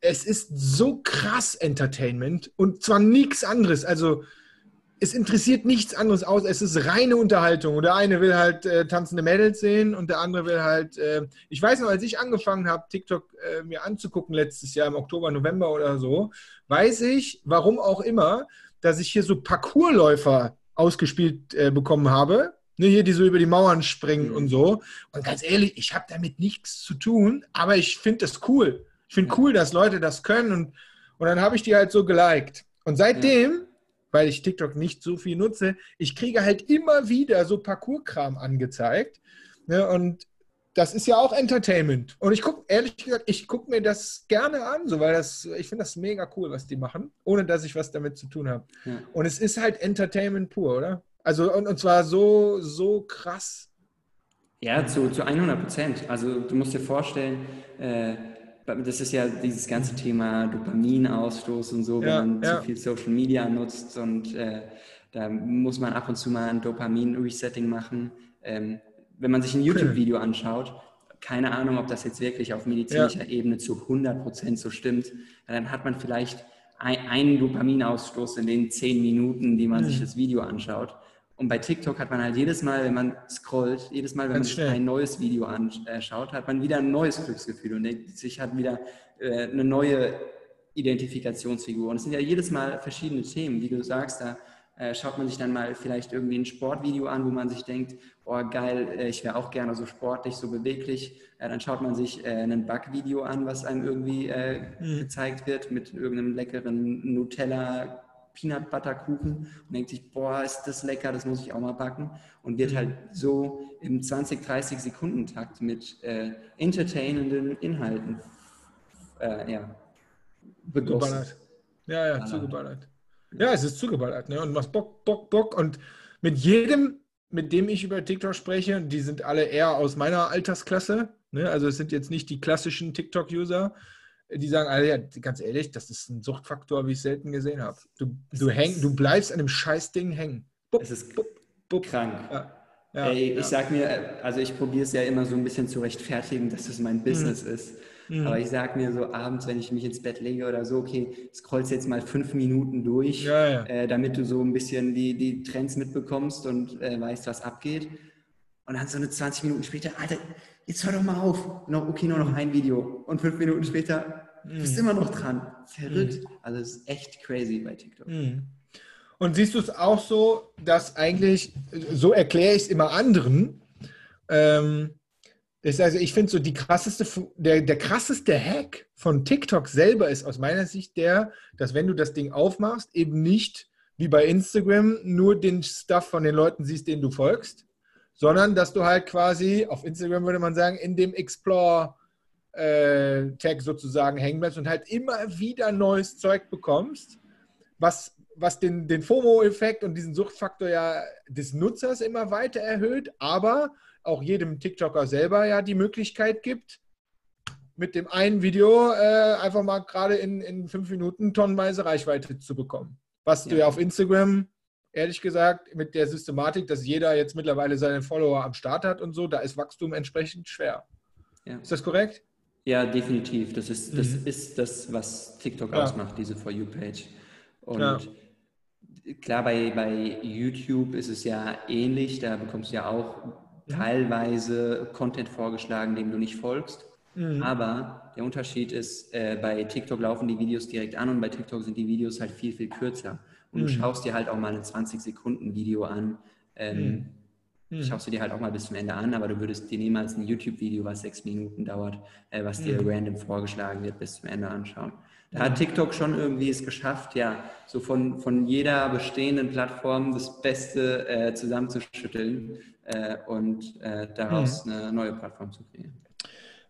S2: es ist so krass Entertainment und zwar nichts anderes. Also es interessiert nichts anderes aus. Es ist reine Unterhaltung. Und der eine will halt äh, tanzende Mädels sehen und der andere will halt. Äh, ich weiß noch, als ich angefangen habe, TikTok äh, mir anzugucken letztes Jahr im Oktober, November oder so, weiß ich, warum auch immer, dass ich hier so Parkourläufer ausgespielt äh, bekommen habe. Ne, hier, die so über die Mauern springen mhm. und so. Und ganz ehrlich, ich habe damit nichts zu tun, aber ich finde das cool. Ich finde cool, dass Leute das können und, und dann habe ich die halt so geliked. Und seitdem weil ich TikTok nicht so viel nutze, ich kriege halt immer wieder so Parcours-Kram angezeigt. Ne? Und das ist ja auch Entertainment. Und ich gucke, ehrlich gesagt, ich gucke mir das gerne an, so, weil das, ich finde das mega cool, was die machen, ohne dass ich was damit zu tun habe. Ja. Und es ist halt Entertainment pur, oder? Also, und, und zwar so, so krass.
S1: Ja, zu, zu 100 Prozent. Also, du musst dir vorstellen, äh, das ist ja dieses ganze Thema Dopaminausstoß und so, wenn ja, man ja. zu viel Social Media nutzt und äh, da muss man ab und zu mal ein Dopamin-Resetting machen. Ähm, wenn man sich ein YouTube-Video anschaut, keine Ahnung, ob das jetzt wirklich auf medizinischer ja. Ebene zu 100% so stimmt, dann hat man vielleicht ein, einen Dopaminausstoß in den zehn Minuten, die man mhm. sich das Video anschaut. Und bei TikTok hat man halt jedes Mal, wenn man scrollt, jedes Mal, wenn Ganz man schnell. ein neues Video anschaut, hat man wieder ein neues Glücksgefühl und denkt sich hat wieder äh, eine neue Identifikationsfigur. Und es sind ja jedes Mal verschiedene Themen, wie du sagst, da äh, schaut man sich dann mal vielleicht irgendwie ein Sportvideo an, wo man sich denkt, oh geil, äh, ich wäre auch gerne so sportlich, so beweglich. Äh, dann schaut man sich äh, ein Backvideo an, was einem irgendwie mhm. gezeigt wird mit irgendeinem leckeren Nutella Peanut Butter Kuchen und denkt sich, boah, ist das lecker, das muss ich auch mal backen. Und wird halt so im 20, 30 Sekunden Takt mit äh, entertainenden Inhalten äh, ja,
S2: begossen. Ja, ja, zugeballert. Ja, es ist zugeballert. Ne? Und was Bock, Bock, Bock. Und mit jedem, mit dem ich über TikTok spreche, die sind alle eher aus meiner Altersklasse. Ne? Also es sind jetzt nicht die klassischen TikTok-User, die sagen alle, ja, ganz ehrlich, das ist ein Suchtfaktor, wie ich es selten gesehen habe. Du, du, häng, du bleibst an dem Scheißding hängen.
S1: Bup, es ist bup, bup. krank. Ja. Ja, Ey, ja. Ich sag mir, also ich probiere es ja immer so ein bisschen zu rechtfertigen, dass es mein Business mhm. ist. Mhm. Aber ich sag mir so abends, wenn ich mich ins Bett lege oder so, okay, scrollst jetzt mal fünf Minuten durch, ja, äh, damit du so ein bisschen die, die Trends mitbekommst und äh, weißt, was abgeht. Und dann so eine 20 Minuten später, Alter, jetzt hör doch mal auf. Noch, okay, nur noch ein Video. Und fünf Minuten später mhm. bist du immer noch dran. Verrückt. Mhm. Also es ist echt crazy bei TikTok. Mhm.
S2: Und siehst du es auch so, dass eigentlich, so erkläre ich es immer anderen, ähm, ist also ich finde so die krasseste, der, der krasseste Hack von TikTok selber ist aus meiner Sicht der, dass wenn du das Ding aufmachst, eben nicht wie bei Instagram nur den Stuff von den Leuten siehst, denen du folgst, sondern dass du halt quasi, auf Instagram würde man sagen, in dem Explore äh, Tag sozusagen hängen bleibst und halt immer wieder neues Zeug bekommst, was, was den, den FOMO-Effekt und diesen Suchtfaktor ja des Nutzers immer weiter erhöht, aber auch jedem TikToker selber ja die Möglichkeit gibt, mit dem einen Video äh, einfach mal gerade in, in fünf Minuten tonnenweise Reichweite zu bekommen. Was ja. du ja auf Instagram ehrlich gesagt, mit der Systematik, dass jeder jetzt mittlerweile seine Follower am Start hat und so, da ist Wachstum entsprechend schwer. Ja. Ist das korrekt?
S1: Ja, definitiv. Das ist das, mhm. ist das was TikTok ja. ausmacht, diese For You-Page. Und ja. klar, bei, bei YouTube ist es ja ähnlich. Da bekommst du ja auch mhm. teilweise Content vorgeschlagen, dem du nicht folgst. Mhm. Aber der Unterschied ist, äh, bei TikTok laufen die Videos direkt an und bei TikTok sind die Videos halt viel, viel kürzer. Und mhm. du schaust dir halt auch mal ein 20-Sekunden-Video an. Ähm, mhm. Schaust du dir halt auch mal bis zum Ende an, aber du würdest dir niemals ein YouTube-Video, was sechs Minuten dauert, äh, was dir mhm. random vorgeschlagen wird, bis zum Ende anschauen. Da hat TikTok schon irgendwie es geschafft, ja, so von, von jeder bestehenden Plattform das Beste äh, zusammenzuschütteln äh, und äh, daraus mhm. eine neue Plattform zu kreieren.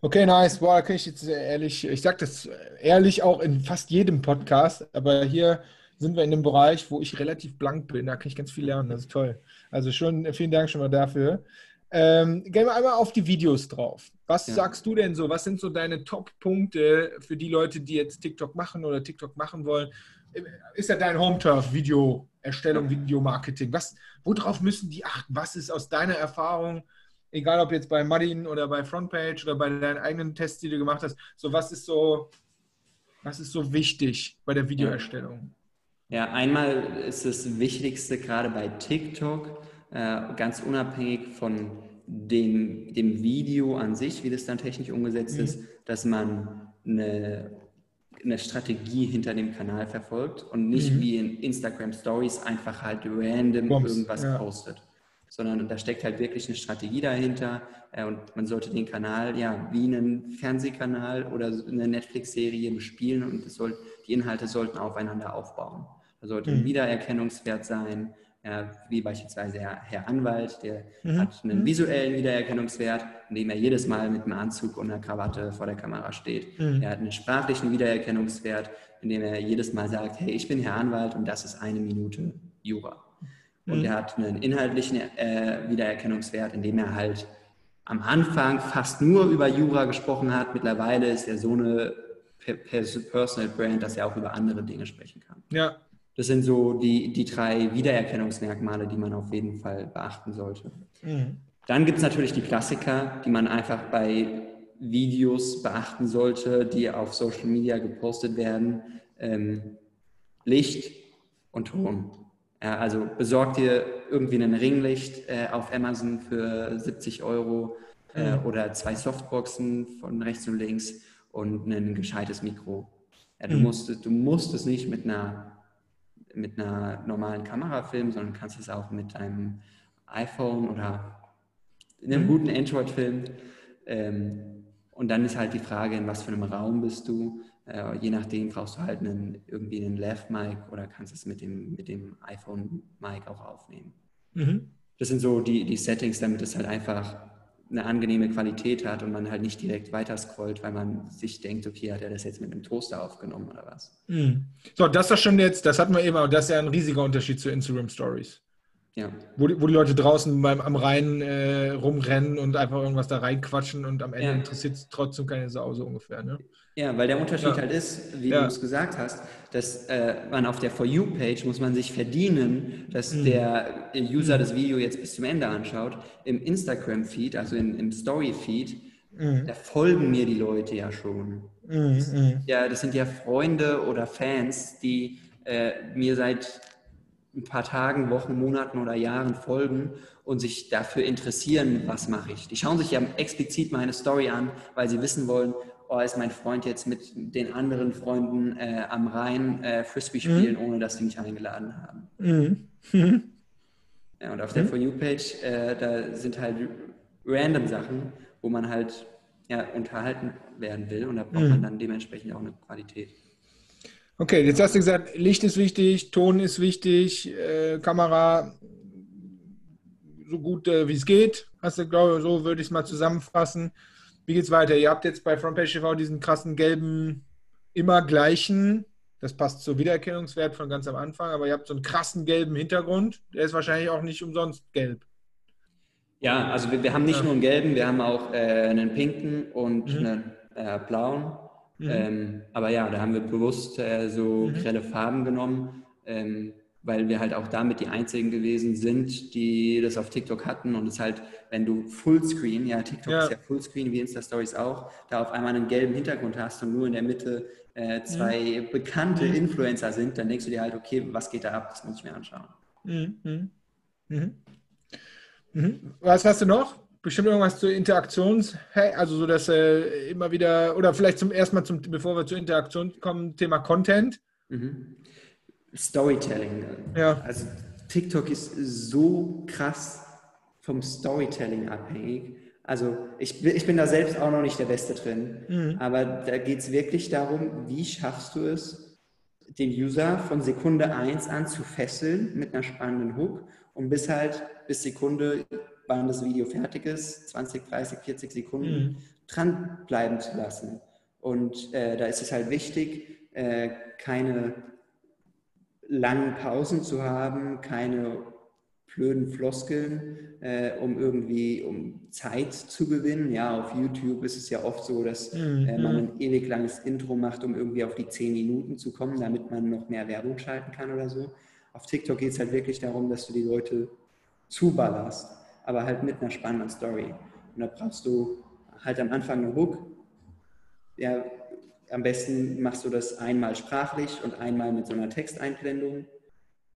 S2: Okay, nice. Boah, da kann ich jetzt ehrlich, ich sage das ehrlich auch in fast jedem Podcast, aber hier sind wir in dem Bereich, wo ich relativ blank bin. Da kann ich ganz viel lernen. Das ist toll. Also schon vielen Dank schon mal dafür. Ähm, gehen wir einmal auf die Videos drauf. Was ja. sagst du denn so? Was sind so deine Top-Punkte für die Leute, die jetzt TikTok machen oder TikTok machen wollen? Ist ja dein Home-Turf, Video-Erstellung, Videomarketing. Was, worauf müssen die achten? Was ist aus deiner Erfahrung, egal ob jetzt bei Muddin oder bei Frontpage oder bei deinen eigenen Tests, die du gemacht hast, so was ist so, was ist so wichtig bei der Videoerstellung?
S1: Ja, einmal ist das Wichtigste gerade bei TikTok, äh, ganz unabhängig von dem, dem Video an sich, wie das dann technisch umgesetzt mhm. ist, dass man eine, eine Strategie hinter dem Kanal verfolgt und nicht mhm. wie in Instagram Stories einfach halt random Bombs, irgendwas ja. postet. Sondern da steckt halt wirklich eine Strategie dahinter äh, und man sollte den Kanal ja wie einen Fernsehkanal oder eine Netflix-Serie bespielen und soll, die Inhalte sollten aufeinander aufbauen. Da sollte ein mhm. Wiedererkennungswert sein, ja, wie beispielsweise Herr, Herr Anwalt, der mhm. hat einen mhm. visuellen Wiedererkennungswert, indem er jedes Mal mit einem Anzug und einer Krawatte vor der Kamera steht. Mhm. Er hat einen sprachlichen Wiedererkennungswert, indem er jedes Mal sagt, hey, ich bin Herr Anwalt und das ist eine Minute Jura. Und mhm. er hat einen inhaltlichen äh, Wiedererkennungswert, indem er halt am Anfang fast nur über Jura gesprochen hat. Mittlerweile ist er so eine Personal Brand, dass er auch über andere Dinge sprechen kann.
S2: Ja,
S1: das sind so die, die drei Wiedererkennungsmerkmale, die man auf jeden Fall beachten sollte. Mhm. Dann gibt es natürlich die Klassiker, die man einfach bei Videos beachten sollte, die auf Social Media gepostet werden. Ähm, Licht und Ton. Ja, also besorgt dir irgendwie ein Ringlicht äh, auf Amazon für 70 Euro äh, mhm. oder zwei Softboxen von rechts und links und ein gescheites Mikro. Ja, du, mhm. musst, du musst es nicht mit einer mit einer normalen Kamera filmen, sondern kannst es auch mit deinem iPhone oder in einem mhm. guten Android filmen. Ähm, und dann ist halt die Frage, in was für einem Raum bist du. Äh, je nachdem brauchst du halt einen, irgendwie einen Left-Mic oder kannst es mit dem, mit dem iPhone-Mic auch aufnehmen. Mhm. Das sind so die, die Settings, damit es halt einfach eine angenehme Qualität hat und man halt nicht direkt weiter scrollt, weil man sich denkt, okay, hat er das jetzt mit einem Toaster aufgenommen oder was?
S2: Mhm. So, das ist schon jetzt, das hatten wir eben, aber das ist ja ein riesiger Unterschied zu Instagram Stories. Ja. Wo die, wo die Leute draußen beim, am Rhein äh, rumrennen und einfach irgendwas da reinquatschen und am Ende ja. interessiert es trotzdem keine Sau so ungefähr. Ne?
S1: Ja, weil der Unterschied ja. halt ist, wie ja. du es gesagt hast, dass äh, man auf der For You-Page muss man sich verdienen, dass mhm. der User mhm. das Video jetzt bis zum Ende anschaut. Im Instagram-Feed, also in, im Story-Feed, mhm. da folgen mir die Leute ja schon. Mhm, mhm. Ja, das sind ja Freunde oder Fans, die äh, mir seit ein paar Tagen, Wochen, Monaten oder Jahren folgen und sich dafür interessieren, was mache ich. Die schauen sich ja explizit meine Story an, weil sie wissen wollen, oh, ist mein Freund jetzt mit den anderen Freunden äh, am Rhein äh, Frisbee mhm. spielen, mhm. ohne dass sie mich eingeladen haben. Mhm. Mhm. Ja, und auf der mhm. For You-Page, äh, da sind halt random Sachen, wo man halt ja, unterhalten werden will und da braucht man mhm. dann dementsprechend auch eine Qualität.
S2: Okay, jetzt hast du gesagt, Licht ist wichtig, Ton ist wichtig, äh, Kamera so gut äh, wie es geht. Hast du, glaube ich, so würde ich es mal zusammenfassen. Wie geht's weiter? Ihr habt jetzt bei Frontpage TV diesen krassen gelben, immer gleichen, das passt zur Wiedererkennungswert von ganz am Anfang, aber ihr habt so einen krassen gelben Hintergrund. Der ist wahrscheinlich auch nicht umsonst gelb.
S1: Ja, also wir, wir haben nicht nur einen gelben, wir haben auch äh, einen pinken und mhm. einen äh, blauen. Mhm. Ähm, aber ja, da haben wir bewusst äh, so mhm. grelle Farben genommen. Ähm, weil wir halt auch damit die einzigen gewesen sind, die das auf TikTok hatten und es halt, wenn du Fullscreen, ja, TikTok ja. ist ja Fullscreen wie Insta-Stories auch, da auf einmal einen gelben Hintergrund hast und nur in der Mitte äh, zwei mhm. bekannte mhm. Influencer sind, dann denkst du dir halt, okay, was geht da ab, das muss ich mir anschauen. Mhm.
S2: mhm. mhm. mhm. Was hast du noch? bestimmt irgendwas zur Interaktions, also so, dass äh, immer wieder, oder vielleicht zum ersten Mal, zum, bevor wir zur Interaktion kommen, Thema Content. Mhm.
S1: Storytelling. Ja. Also TikTok ist so krass vom Storytelling abhängig. Also ich, ich bin da selbst auch noch nicht der Beste drin, mhm. aber da geht es wirklich darum, wie schaffst du es, den User von Sekunde 1 an zu fesseln mit einer spannenden Hook und bis halt bis Sekunde, wann das Video fertig ist, 20, 30, 40 Sekunden, mhm. dranbleiben zu lassen. Und äh, da ist es halt wichtig, äh, keine langen Pausen zu haben, keine blöden Floskeln, äh, um irgendwie um Zeit zu gewinnen. Ja, auf YouTube ist es ja oft so, dass mhm. äh, man ein ewig langes Intro macht, um irgendwie auf die 10 Minuten zu kommen, damit man noch mehr Werbung schalten kann oder so. Auf TikTok geht es halt wirklich darum, dass du die Leute zuballerst, aber halt mit einer spannenden Story. Und da brauchst du halt am Anfang eine Hook. Ja, am besten machst du das einmal sprachlich und einmal mit so einer Texteinblendung.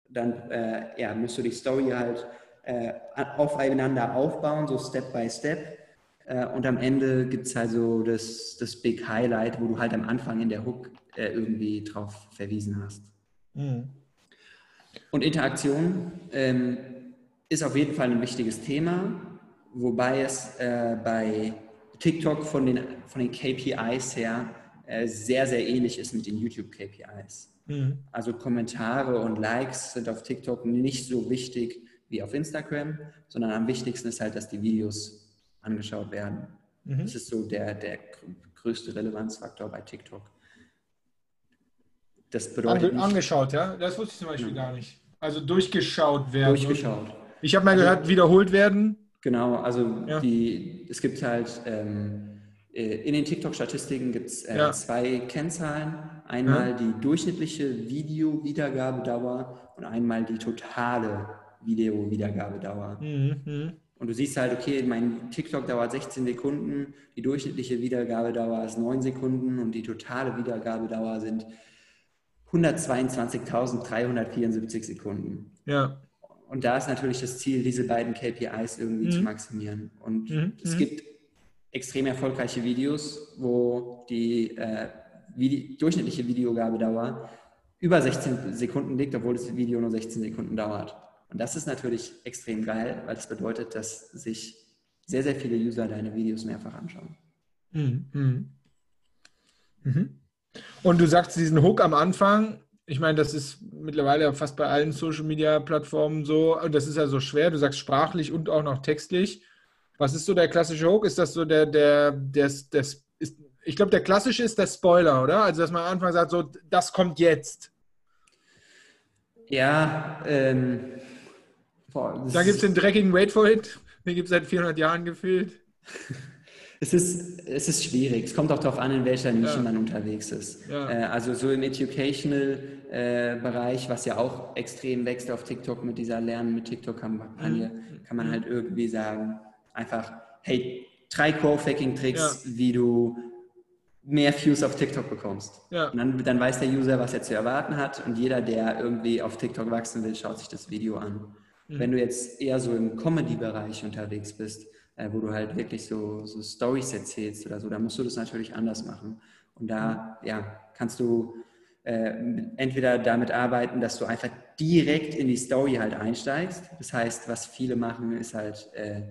S1: Dann äh, ja, musst du die Story halt äh, aufeinander aufbauen, so Step by Step. Äh, und am Ende gibt es halt so das, das Big Highlight, wo du halt am Anfang in der Hook äh, irgendwie drauf verwiesen hast. Mhm. Und Interaktion ähm, ist auf jeden Fall ein wichtiges Thema, wobei es äh, bei TikTok von den, von den KPIs her sehr, sehr ähnlich ist mit den YouTube-KPIs. Mhm. Also Kommentare und Likes sind auf TikTok nicht so wichtig wie auf Instagram, sondern am wichtigsten ist halt, dass die Videos angeschaut werden. Mhm. Das ist so der, der größte Relevanzfaktor bei TikTok.
S2: Das bedeutet. Ange angeschaut, ja? Das wusste ich zum Beispiel ja. gar nicht. Also durchgeschaut werden.
S1: Durchgeschaut.
S2: Ich habe mal gehört, also, wiederholt werden.
S1: Genau, also ja. die, es gibt halt ähm, äh, in den TikTok-Statistiken gibt es äh, ja. zwei Kennzahlen. Einmal ja. die durchschnittliche Video-Wiedergabedauer und einmal die totale Video-Wiedergabedauer. Mhm, mhm. Und du siehst halt, okay, mein TikTok dauert 16 Sekunden, die durchschnittliche Wiedergabedauer ist 9 Sekunden und die totale Wiedergabedauer sind 122.374 Sekunden.
S2: Ja.
S1: Und da ist natürlich das Ziel, diese beiden KPIs irgendwie mhm. zu maximieren. Und mhm. es mhm. gibt extrem erfolgreiche Videos, wo die, äh, Vide durchschnittliche Videogabedauer über 16 Sekunden liegt, obwohl das Video nur 16 Sekunden dauert. Und das ist natürlich extrem geil, weil das bedeutet, dass sich sehr, sehr viele User deine Videos mehrfach anschauen. Mhm.
S2: Mhm. Und du sagst diesen Hook am Anfang, ich meine, das ist mittlerweile fast bei allen Social Media Plattformen so, und das ist ja so schwer, du sagst sprachlich und auch noch textlich. Was ist so der klassische Hook? Ist das so der, der, der, der ist, ich glaube, der klassische ist der Spoiler, oder? Also, dass man am Anfang sagt, so, das kommt jetzt.
S1: Ja, ähm,
S2: boah, Da gibt es den dreckigen Wait for It, den gibt es seit 400 Jahren gefühlt.
S1: Es ist, es ist schwierig. Es kommt auch darauf an, in welcher Nische ja. man unterwegs ist. Ja. Äh, also so im Educational-Bereich, äh, was ja auch extrem wächst auf TikTok mit dieser Lernen mit TikTok-Kampagne, mhm. kann man halt irgendwie sagen, einfach, hey, drei Core-Faking-Tricks, ja. wie du mehr Views auf TikTok bekommst. Ja. Und dann, dann weiß der User, was er zu erwarten hat und jeder, der irgendwie auf TikTok wachsen will, schaut sich das Video an. Mhm. Wenn du jetzt eher so im Comedy-Bereich unterwegs bist, äh, wo du halt wirklich so, so Stories erzählst oder so, dann musst du das natürlich anders machen. Und da mhm. ja, kannst du äh, entweder damit arbeiten, dass du einfach direkt in die Story halt einsteigst. Das heißt, was viele machen, ist halt äh,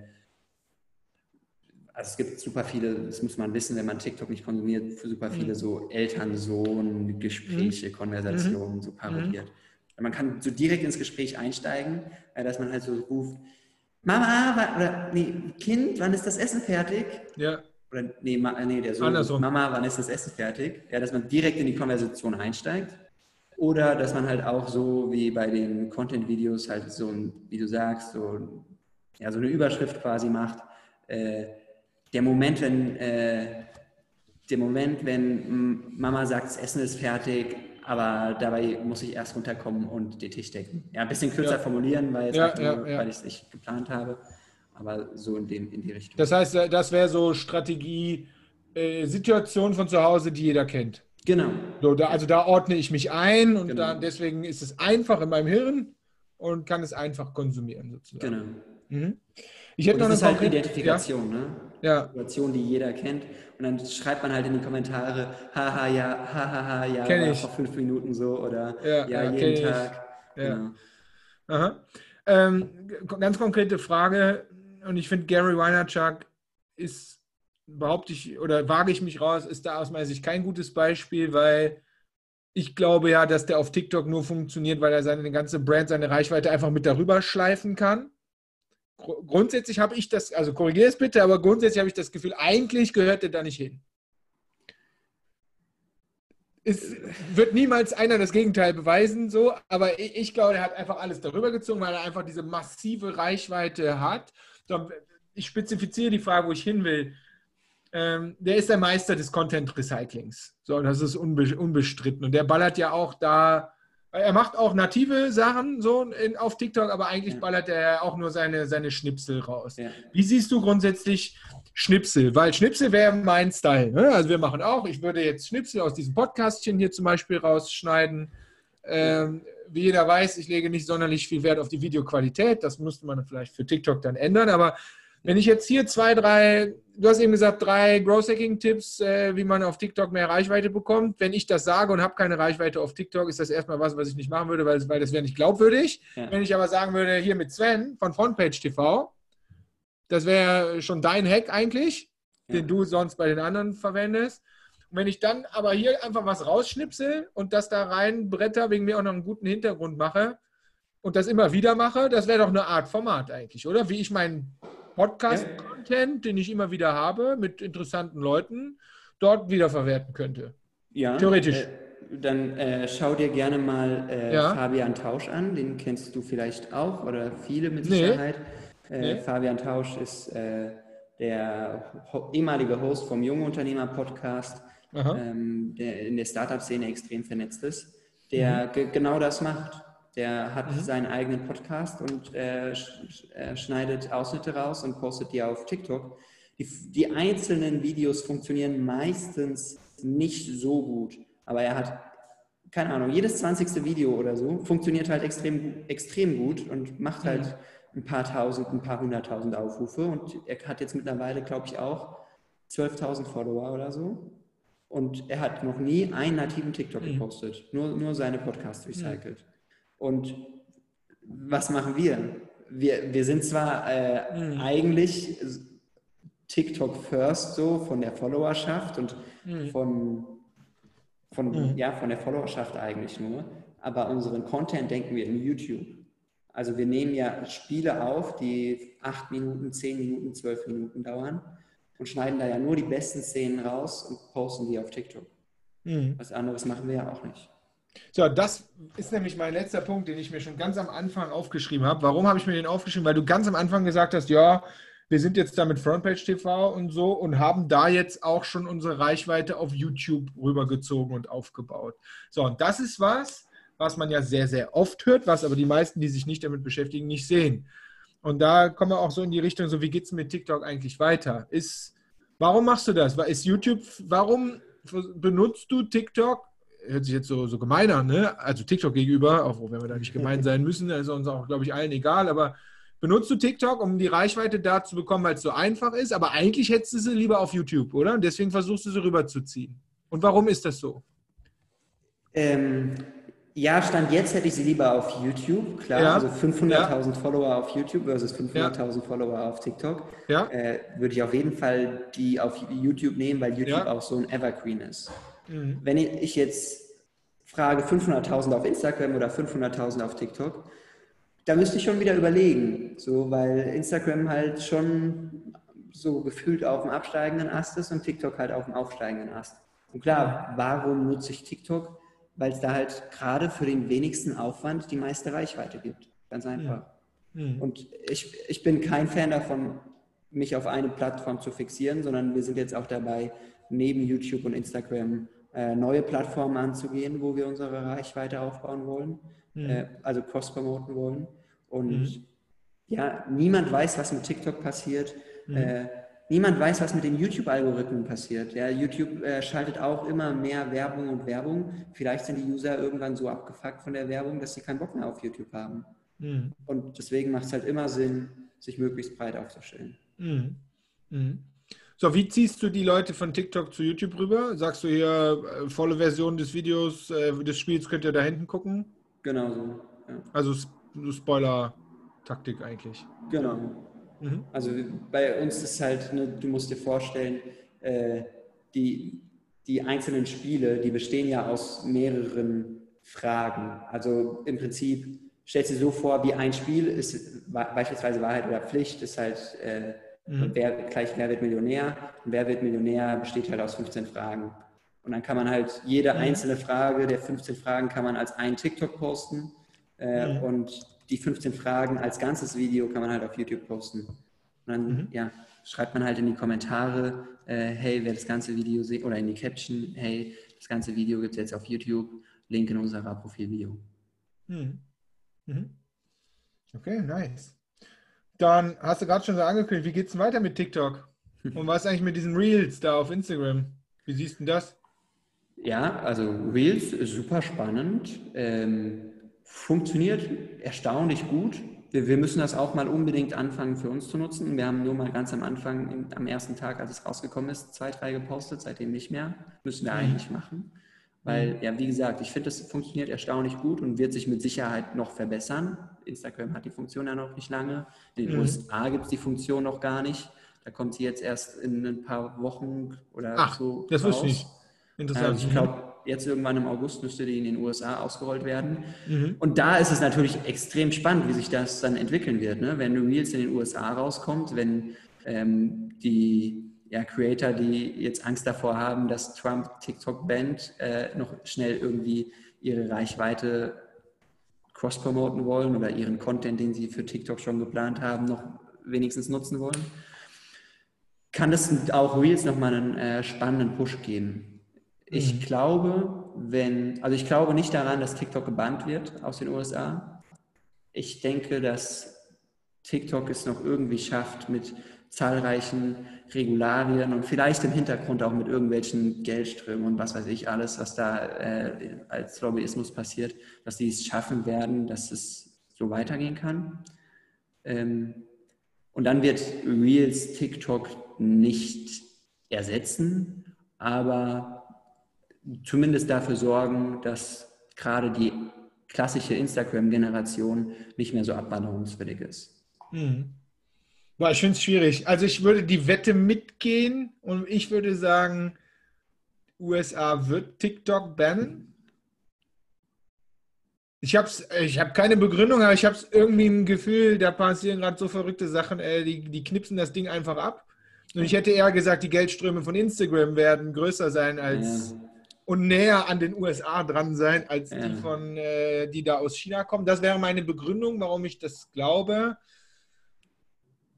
S1: also es gibt super viele, das muss man wissen, wenn man TikTok nicht konsumiert, super mhm. viele so Eltern-Sohn-Gespräche, mhm. Konversationen mhm. so parodiert. Mhm. Man kann so direkt ins Gespräch einsteigen, äh, dass man halt so ruft, Mama, oder nee, Kind, wann ist das Essen fertig?
S2: Ja.
S1: Oder nee, ma, nee der Sohn, Andersrum. Mama, wann ist das Essen fertig? Ja, dass man direkt in die Konversation einsteigt. Oder dass man halt auch so wie bei den Content-Videos halt so, wie du sagst, so, ja, so eine Überschrift quasi macht. Äh, der Moment, wenn, äh, der Moment, wenn Mama sagt, das Essen ist fertig, aber dabei muss ich erst runterkommen und den Tisch decken. Ja, ein bisschen kürzer ja. formulieren, weil, ja, ja, weil ich es nicht geplant habe, aber so in, dem, in die Richtung.
S2: Das heißt, das wäre so Strategie, äh, Situation von zu Hause, die jeder kennt.
S1: Genau.
S2: So, da, also da ordne ich mich ein und genau. da, deswegen ist es einfach in meinem Hirn und kann es einfach konsumieren sozusagen.
S1: Genau. Mhm. Ich hätte und noch das eine ist halt Identifikation, ne?
S2: Ja.
S1: Situation, die jeder kennt. Und dann schreibt man halt in die Kommentare, haha, ja, haha, ja,
S2: kenn ich.
S1: vor fünf Minuten so oder ja, ja, ja jeden Tag.
S2: Ja. Genau. Aha. Ähm, ganz konkrete Frage, und ich finde, Gary Weinerchuk ist, behaupte ich, oder wage ich mich raus, ist da aus meiner Sicht kein gutes Beispiel, weil ich glaube ja, dass der auf TikTok nur funktioniert, weil er seine ganze Brand, seine Reichweite einfach mit darüber schleifen kann. Grundsätzlich habe ich das, also korrigiere es bitte, aber grundsätzlich habe ich das Gefühl, eigentlich gehört er da nicht hin. Es wird niemals einer das Gegenteil beweisen, so, aber ich, ich glaube, er hat einfach alles darüber gezogen, weil er einfach diese massive Reichweite hat. Ich spezifiziere die Frage, wo ich hin will ähm, der ist der Meister des Content Recyclings. So, das ist unbe unbestritten. Und der ballert ja auch da, er macht auch native Sachen so in, auf TikTok, aber eigentlich ja. ballert er auch nur seine, seine Schnipsel raus. Ja. Wie siehst du grundsätzlich Schnipsel? Weil Schnipsel wäre mein Style. Ne? Also wir machen auch, ich würde jetzt Schnipsel aus diesem Podcastchen hier zum Beispiel rausschneiden. Ähm, wie jeder weiß, ich lege nicht sonderlich viel Wert auf die Videoqualität. Das müsste man vielleicht für TikTok dann ändern. Aber wenn ich jetzt hier zwei, drei, du hast eben gesagt, drei Growth-Hacking-Tipps, äh, wie man auf TikTok mehr Reichweite bekommt. Wenn ich das sage und habe keine Reichweite auf TikTok, ist das erstmal was, was ich nicht machen würde, weil, weil das wäre nicht glaubwürdig. Ja. Wenn ich aber sagen würde, hier mit Sven von Frontpage TV, das wäre schon dein Hack eigentlich, ja. den du sonst bei den anderen verwendest. Und wenn ich dann aber hier einfach was rausschnipsel und das da rein bretter, wegen mir auch noch einen guten Hintergrund mache und das immer wieder mache, das wäre doch eine Art Format eigentlich, oder? Wie ich meinen Podcast-Content, den ich immer wieder habe, mit interessanten Leuten, dort wiederverwerten könnte.
S1: Ja. Theoretisch. Äh, dann äh, schau dir gerne mal äh, ja. Fabian Tausch an, den kennst du vielleicht auch oder viele mit Sicherheit. Nee. Äh, nee. Fabian Tausch ist äh, der ehemalige Host vom Junge Unternehmer Podcast, ähm, der in der Startup-Szene extrem vernetzt ist, der mhm. genau das macht. Der hat mhm. seinen eigenen Podcast und äh, schneidet Ausschnitte raus und postet die auf TikTok. Die, die, einzelnen Videos funktionieren meistens nicht so gut, aber er hat, keine Ahnung, jedes 20. Video oder so funktioniert halt extrem, extrem gut und macht halt mhm. ein paar tausend, ein paar hunderttausend Aufrufe und er hat jetzt mittlerweile, glaube ich, auch 12.000 Follower oder so. Und er hat noch nie einen nativen TikTok mhm. gepostet, nur, nur seine Podcasts recycelt. Mhm. Und was machen wir? Wir, wir sind zwar äh, mhm. eigentlich TikTok first so von der Followerschaft und mhm. von, von, mhm. ja, von der Followerschaft eigentlich nur, aber unseren Content denken wir in YouTube. Also wir nehmen ja Spiele auf, die acht Minuten, zehn Minuten, zwölf Minuten dauern und schneiden da ja nur die besten Szenen raus und posten die auf TikTok. Mhm. Was anderes machen wir ja auch nicht.
S2: So, das ist nämlich mein letzter Punkt, den ich mir schon ganz am Anfang aufgeschrieben habe. Warum habe ich mir den aufgeschrieben? Weil du ganz am Anfang gesagt hast, ja, wir sind jetzt da mit Frontpage TV und so und haben da jetzt auch schon unsere Reichweite auf YouTube rübergezogen und aufgebaut. So, und das ist was, was man ja sehr, sehr oft hört, was aber die meisten, die sich nicht damit beschäftigen, nicht sehen. Und da kommen wir auch so in die Richtung, so wie geht es mit TikTok eigentlich weiter? Ist, warum machst du das? Ist YouTube, warum benutzt du TikTok hört sich jetzt so, so gemein an, ne? also TikTok gegenüber, auch wenn wir da nicht gemein sein müssen, ist uns auch, glaube ich, allen egal, aber benutzt du TikTok, um die Reichweite da zu bekommen, weil es so einfach ist, aber eigentlich hättest du sie lieber auf YouTube, oder? Und deswegen versuchst du sie rüberzuziehen. Und warum ist das so?
S1: Ähm, ja, Stand jetzt hätte ich sie lieber auf YouTube, klar. Ja. Also 500.000 ja. Follower auf YouTube versus 500.000 ja. Follower auf TikTok. Äh, würde ich auf jeden Fall die auf YouTube nehmen, weil YouTube auch so ein Evergreen ist. Mhm. Wenn ich jetzt frage 500.000 auf Instagram oder 500.000 auf TikTok, da müsste ich schon wieder überlegen, so, weil Instagram halt schon so gefühlt auf dem absteigenden Ast ist und TikTok halt auf dem aufsteigenden Ast. Und klar, warum nutze ich TikTok? Weil es da halt gerade für den wenigsten Aufwand die meiste Reichweite gibt. Ganz einfach. Mhm. Und ich, ich bin kein Fan davon, mich auf eine Plattform zu fixieren, sondern wir sind jetzt auch dabei, neben YouTube und Instagram neue Plattformen anzugehen, wo wir unsere Reichweite aufbauen wollen, mhm. äh, also cross-promoten wollen. Und mhm. ja, niemand weiß, was mit TikTok passiert. Mhm. Äh, niemand weiß, was mit den YouTube-Algorithmen passiert. Ja, YouTube äh, schaltet auch immer mehr Werbung und Werbung. Vielleicht sind die User irgendwann so abgefuckt von der Werbung, dass sie keinen Bock mehr auf YouTube haben. Mhm. Und deswegen macht es halt immer Sinn, sich möglichst breit aufzustellen.
S2: Mhm. So, wie ziehst du die Leute von TikTok zu YouTube rüber? Sagst du hier, äh, volle Version des Videos, äh, des Spiels könnt ihr da hinten gucken?
S1: Genau so. Ja.
S2: Also Spoiler-Taktik eigentlich.
S1: Genau. Mhm. Also bei uns ist halt, ne, du musst dir vorstellen, äh, die, die einzelnen Spiele, die bestehen ja aus mehreren Fragen. Also im Prinzip stellst du dir so vor, wie ein Spiel ist beispielsweise Wahrheit oder Pflicht, ist halt mhm. wer, gleich Wer wird Millionär. Und Wer wird Millionär besteht halt aus 15 Fragen. Und dann kann man halt jede mhm. einzelne Frage der 15 Fragen kann man als ein TikTok posten äh, mhm. und die 15 Fragen als ganzes Video kann man halt auf YouTube posten. Und dann mhm. ja, schreibt man halt in die Kommentare, äh, hey, wer das ganze Video sieht, oder in die Caption, hey, das ganze Video gibt es jetzt auf YouTube, Link in unserer Profilvideo.
S2: Mhm. Mhm. Okay, nice. Dann hast du gerade schon so angekündigt, wie geht es weiter mit TikTok? Und was eigentlich mit diesen Reels da auf Instagram? Wie siehst du das?
S1: Ja, also Reels ist super spannend. Ähm, funktioniert erstaunlich gut. Wir, wir, müssen das auch mal unbedingt anfangen für uns zu nutzen. Wir haben nur mal ganz am Anfang, am ersten Tag, als es rausgekommen ist, zwei, drei gepostet, seitdem nicht mehr. Müssen wir mhm. eigentlich machen. Weil, mhm. ja, wie gesagt, ich finde, das funktioniert erstaunlich gut und wird sich mit Sicherheit noch verbessern. Instagram hat die Funktion ja noch nicht lange. In den mhm. USA gibt es die Funktion noch gar nicht. Da kommt sie jetzt erst in ein paar Wochen oder
S2: Ach,
S1: so.
S2: Das wusste ich.
S1: Interessant. Ähm, ich glaube, jetzt irgendwann im August müsste die in den USA ausgerollt werden. Mhm. Und da ist es natürlich extrem spannend, wie sich das dann entwickeln wird. Ne? Wenn Reels in den USA rauskommt, wenn ähm, die ja, Creator, die jetzt Angst davor haben, dass Trump TikTok bannt, äh, noch schnell irgendwie ihre Reichweite cross-promoten wollen oder ihren Content, den sie für TikTok schon geplant haben, noch wenigstens nutzen wollen, kann das auch Reels nochmal einen äh, spannenden Push geben. Ich mhm. glaube, wenn, also ich glaube nicht daran, dass TikTok gebannt wird aus den USA. Ich denke, dass TikTok es noch irgendwie schafft, mit zahlreichen Regularien und vielleicht im Hintergrund auch mit irgendwelchen Geldströmen und was weiß ich alles, was da äh, als Lobbyismus passiert, dass die es schaffen werden, dass es so weitergehen kann. Ähm, und dann wird Reels TikTok nicht ersetzen, aber zumindest dafür sorgen, dass gerade die klassische Instagram-Generation nicht mehr so abwanderungswillig ist.
S2: Mhm. Boah, ich finde es schwierig. Also ich würde die Wette mitgehen und ich würde sagen, USA wird TikTok bannen. Ich habe ich hab keine Begründung, aber ich habe irgendwie ein Gefühl, da passieren gerade so verrückte Sachen, ey, die, die knipsen das Ding einfach ab. Und ich hätte eher gesagt, die Geldströme von Instagram werden größer sein als ja. und näher an den USA dran sein, als ja. die von, äh, die da aus China kommen. Das wäre meine Begründung, warum ich das glaube.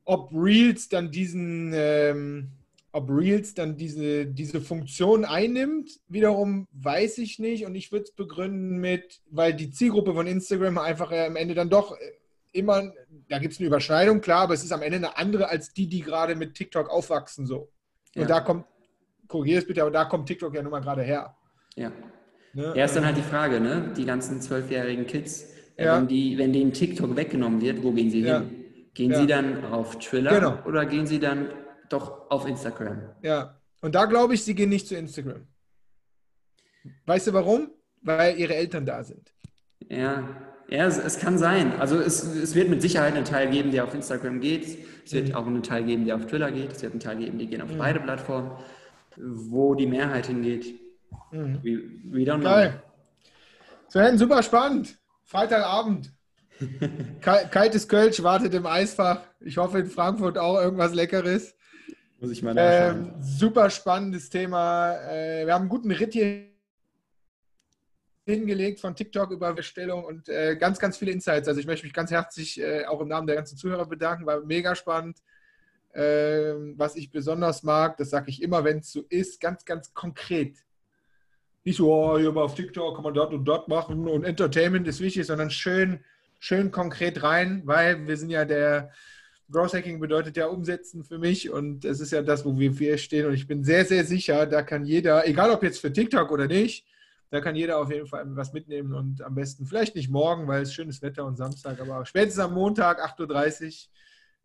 S2: Ob Reels dann diesen, ähm, ob Reels dann diese, diese Funktion einnimmt, wiederum weiß ich nicht. Und ich würde es begründen mit, weil die Zielgruppe von Instagram einfach äh, am Ende dann doch äh, immer, da gibt es eine Überschneidung, klar, aber es ist am Ende eine andere als die, die gerade mit TikTok aufwachsen. So. Und ja. da kommt, korrigiere es bitte, aber da kommt TikTok ja nun mal gerade her.
S1: Ja. Ne? Ja, ist dann halt die Frage, ne? Die ganzen zwölfjährigen Kids, äh, ja. wenn, die, wenn denen TikTok weggenommen wird, wo gehen sie ja. hin? Gehen ja. Sie dann auf Twitter genau. oder gehen Sie dann doch auf Instagram?
S2: Ja, und da glaube ich, Sie gehen nicht zu Instagram. Weißt du warum? Weil Ihre Eltern da sind.
S1: Ja, ja es, es kann sein. Also es, es, wird mit Sicherheit einen Teil geben, der auf Instagram geht. Es wird mhm. auch einen Teil geben, der auf Twitter geht. Es wird einen Teil geben, die gehen auf mhm. beide Plattformen. Wo die Mehrheit hingeht, mhm. we, we don't know. Geil.
S2: Sven, super spannend. Freitagabend. Kaltes Kölsch wartet im Eisfach. Ich hoffe in Frankfurt auch irgendwas Leckeres.
S1: Muss ich mal nachschauen.
S2: Ähm, super spannendes Thema. Äh, wir haben einen guten Ritt hier hingelegt von TikTok über Bestellung und äh, ganz, ganz viele Insights. Also ich möchte mich ganz herzlich äh, auch im Namen der ganzen Zuhörer bedanken. War mega spannend. Ähm, was ich besonders mag, das sage ich immer, wenn es so ist, ganz, ganz konkret. Nicht so, oh, hier mal auf TikTok kann man dort und dort machen und Entertainment ist wichtig, sondern schön schön konkret rein, weil wir sind ja der Growth Hacking bedeutet ja umsetzen für mich und es ist ja das, wo wir stehen und ich bin sehr, sehr sicher, da kann jeder, egal ob jetzt für TikTok oder nicht, da kann jeder auf jeden Fall was mitnehmen und am besten vielleicht nicht morgen, weil es schönes Wetter und Samstag, aber spätestens am Montag, 8.30 Uhr,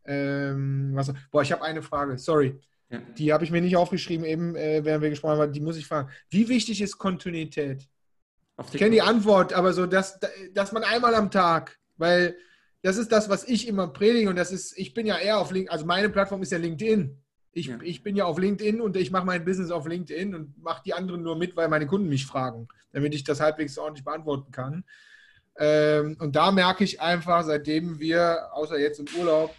S2: Ähm, was, boah, ich habe eine Frage, sorry. Ja. Die habe ich mir nicht aufgeschrieben, eben äh, während wir gesprochen haben, die muss ich fragen. Wie wichtig ist Kontinuität? Ich kenne die Antwort, aber so, dass, dass man einmal am Tag, weil das ist das, was ich immer predige und das ist, ich bin ja eher auf LinkedIn, also meine Plattform ist ja LinkedIn. Ich, ja. ich bin ja auf LinkedIn und ich mache mein Business auf LinkedIn und mache die anderen nur mit, weil meine Kunden mich fragen, damit ich das halbwegs ordentlich beantworten kann. Ähm, und da merke ich einfach, seitdem wir, außer jetzt im Urlaub,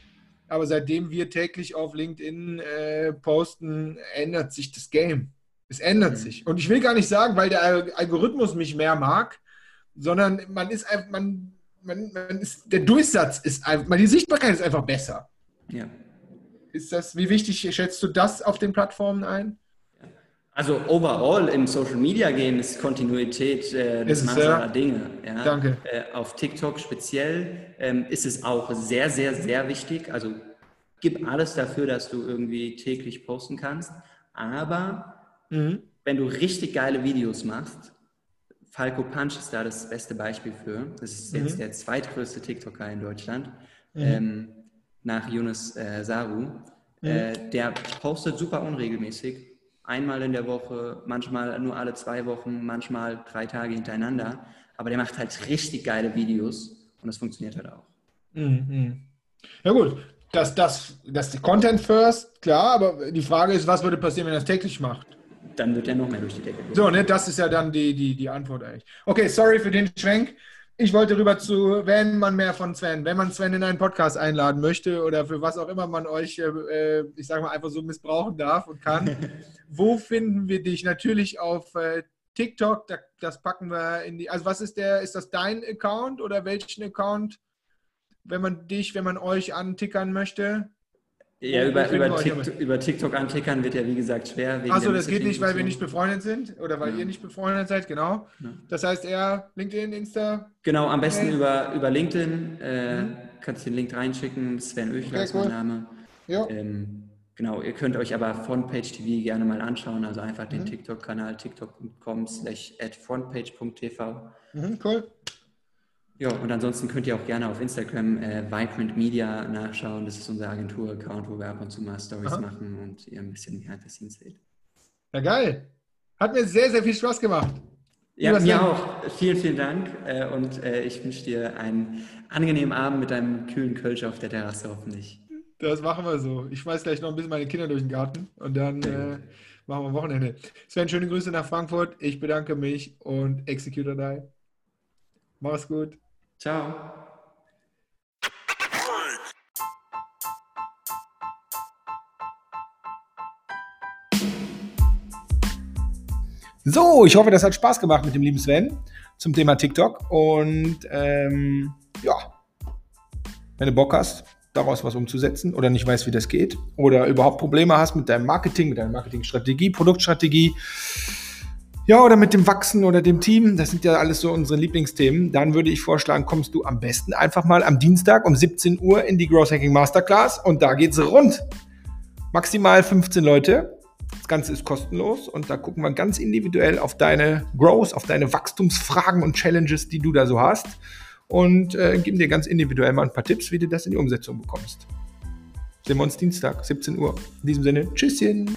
S2: aber seitdem wir täglich auf LinkedIn äh, posten, ändert sich das Game. Es ändert sich. Und ich will gar nicht sagen, weil der Algorithmus mich mehr mag, sondern man ist einfach, man, man, man ist, der Durchsatz ist einfach, die Sichtbarkeit ist einfach besser. Ja. Ist das, wie wichtig schätzt du das auf den Plattformen ein?
S1: Also overall im Social Media Game ist Kontinuität äh, das Maß aller Dinge. Ja.
S2: Danke.
S1: Äh, auf TikTok speziell ähm, ist es auch sehr, sehr, sehr wichtig. Also gib alles dafür, dass du irgendwie täglich posten kannst. Aber mhm. wenn du richtig geile Videos machst, Falco Punch ist da das beste Beispiel für. Das ist jetzt mhm. der zweitgrößte TikToker in Deutschland. Mhm. Ähm, nach Yunus äh, Saru. Mhm. Äh, der postet super unregelmäßig. Einmal in der Woche, manchmal nur alle zwei Wochen, manchmal drei Tage hintereinander. Aber der macht halt richtig geile Videos und das funktioniert halt auch.
S2: Mhm. Ja gut, das, das, das Content first, klar, aber die Frage ist, was würde passieren, wenn er das täglich macht?
S1: Dann wird er noch mehr durch die Decke
S2: gehen. So, ne, das ist ja dann die, die, die Antwort eigentlich. Okay, sorry für den Schwenk ich wollte rüber zu, wenn man mehr von Sven, wenn man Sven in einen Podcast einladen möchte oder für was auch immer man euch, äh, ich sage mal, einfach so missbrauchen darf und kann. Wo finden wir dich? Natürlich auf äh, TikTok, da, das packen wir in die, also was ist der, ist das dein Account oder welchen Account, wenn man dich, wenn man euch antickern möchte?
S1: Ja, über, über, TikTok, über, TikTok, antickern wird ja wie gesagt schwer.
S2: Achso, das geht nicht, weil wir nicht befreundet sind oder weil ja. ihr nicht befreundet seid, genau. Ja. Das heißt eher LinkedIn, Insta?
S1: Genau, am besten über, über LinkedIn. Äh, mhm. Kannst den Link reinschicken. Sven Oechler okay, ist mein Name. Ja. Ähm, genau, ihr könnt euch aber Frontpage TV gerne mal anschauen. Also einfach den mhm. TikTok-Kanal tiktok.com slash frontpage.tv.
S2: Mhm, cool.
S1: Ja, und ansonsten könnt ihr auch gerne auf Instagram äh, Vibrant Media nachschauen. Das ist unser Agentur-Account, wo wir ab und zu mal Stories machen und ihr ein bisschen behind the scenes seht.
S2: Ja, geil. Hat mir sehr, sehr viel Spaß gemacht.
S1: Ja, mir Sven. auch. Vielen, vielen Dank. Äh, und äh, ich wünsche dir einen angenehmen Abend mit einem kühlen Kölsch auf der Terrasse hoffentlich.
S2: Das machen wir so. Ich schmeiß gleich noch ein bisschen meine Kinder durch den Garten und dann äh, machen wir Wochenende. Sven, schöne Grüße nach Frankfurt. Ich bedanke mich und Executor Die. Mach's gut.
S1: Ciao.
S2: So, ich hoffe, das hat Spaß gemacht mit dem lieben Sven zum Thema TikTok. Und ähm, ja, wenn du Bock hast, daraus was umzusetzen oder nicht weißt, wie das geht oder überhaupt Probleme hast mit deinem Marketing, mit deiner Marketingstrategie, Produktstrategie, ja, oder mit dem Wachsen oder dem Team, das sind ja alles so unsere Lieblingsthemen, dann würde ich vorschlagen, kommst du am besten einfach mal am Dienstag um 17 Uhr in die Growth Hacking Masterclass und da geht's rund. Maximal 15 Leute. Das Ganze ist kostenlos und da gucken wir ganz individuell auf deine Growth, auf deine Wachstumsfragen und Challenges, die du da so hast und äh, geben dir ganz individuell mal ein paar Tipps, wie du das in die Umsetzung bekommst. Sehen wir uns Dienstag, 17 Uhr. In diesem Sinne, Tschüsschen.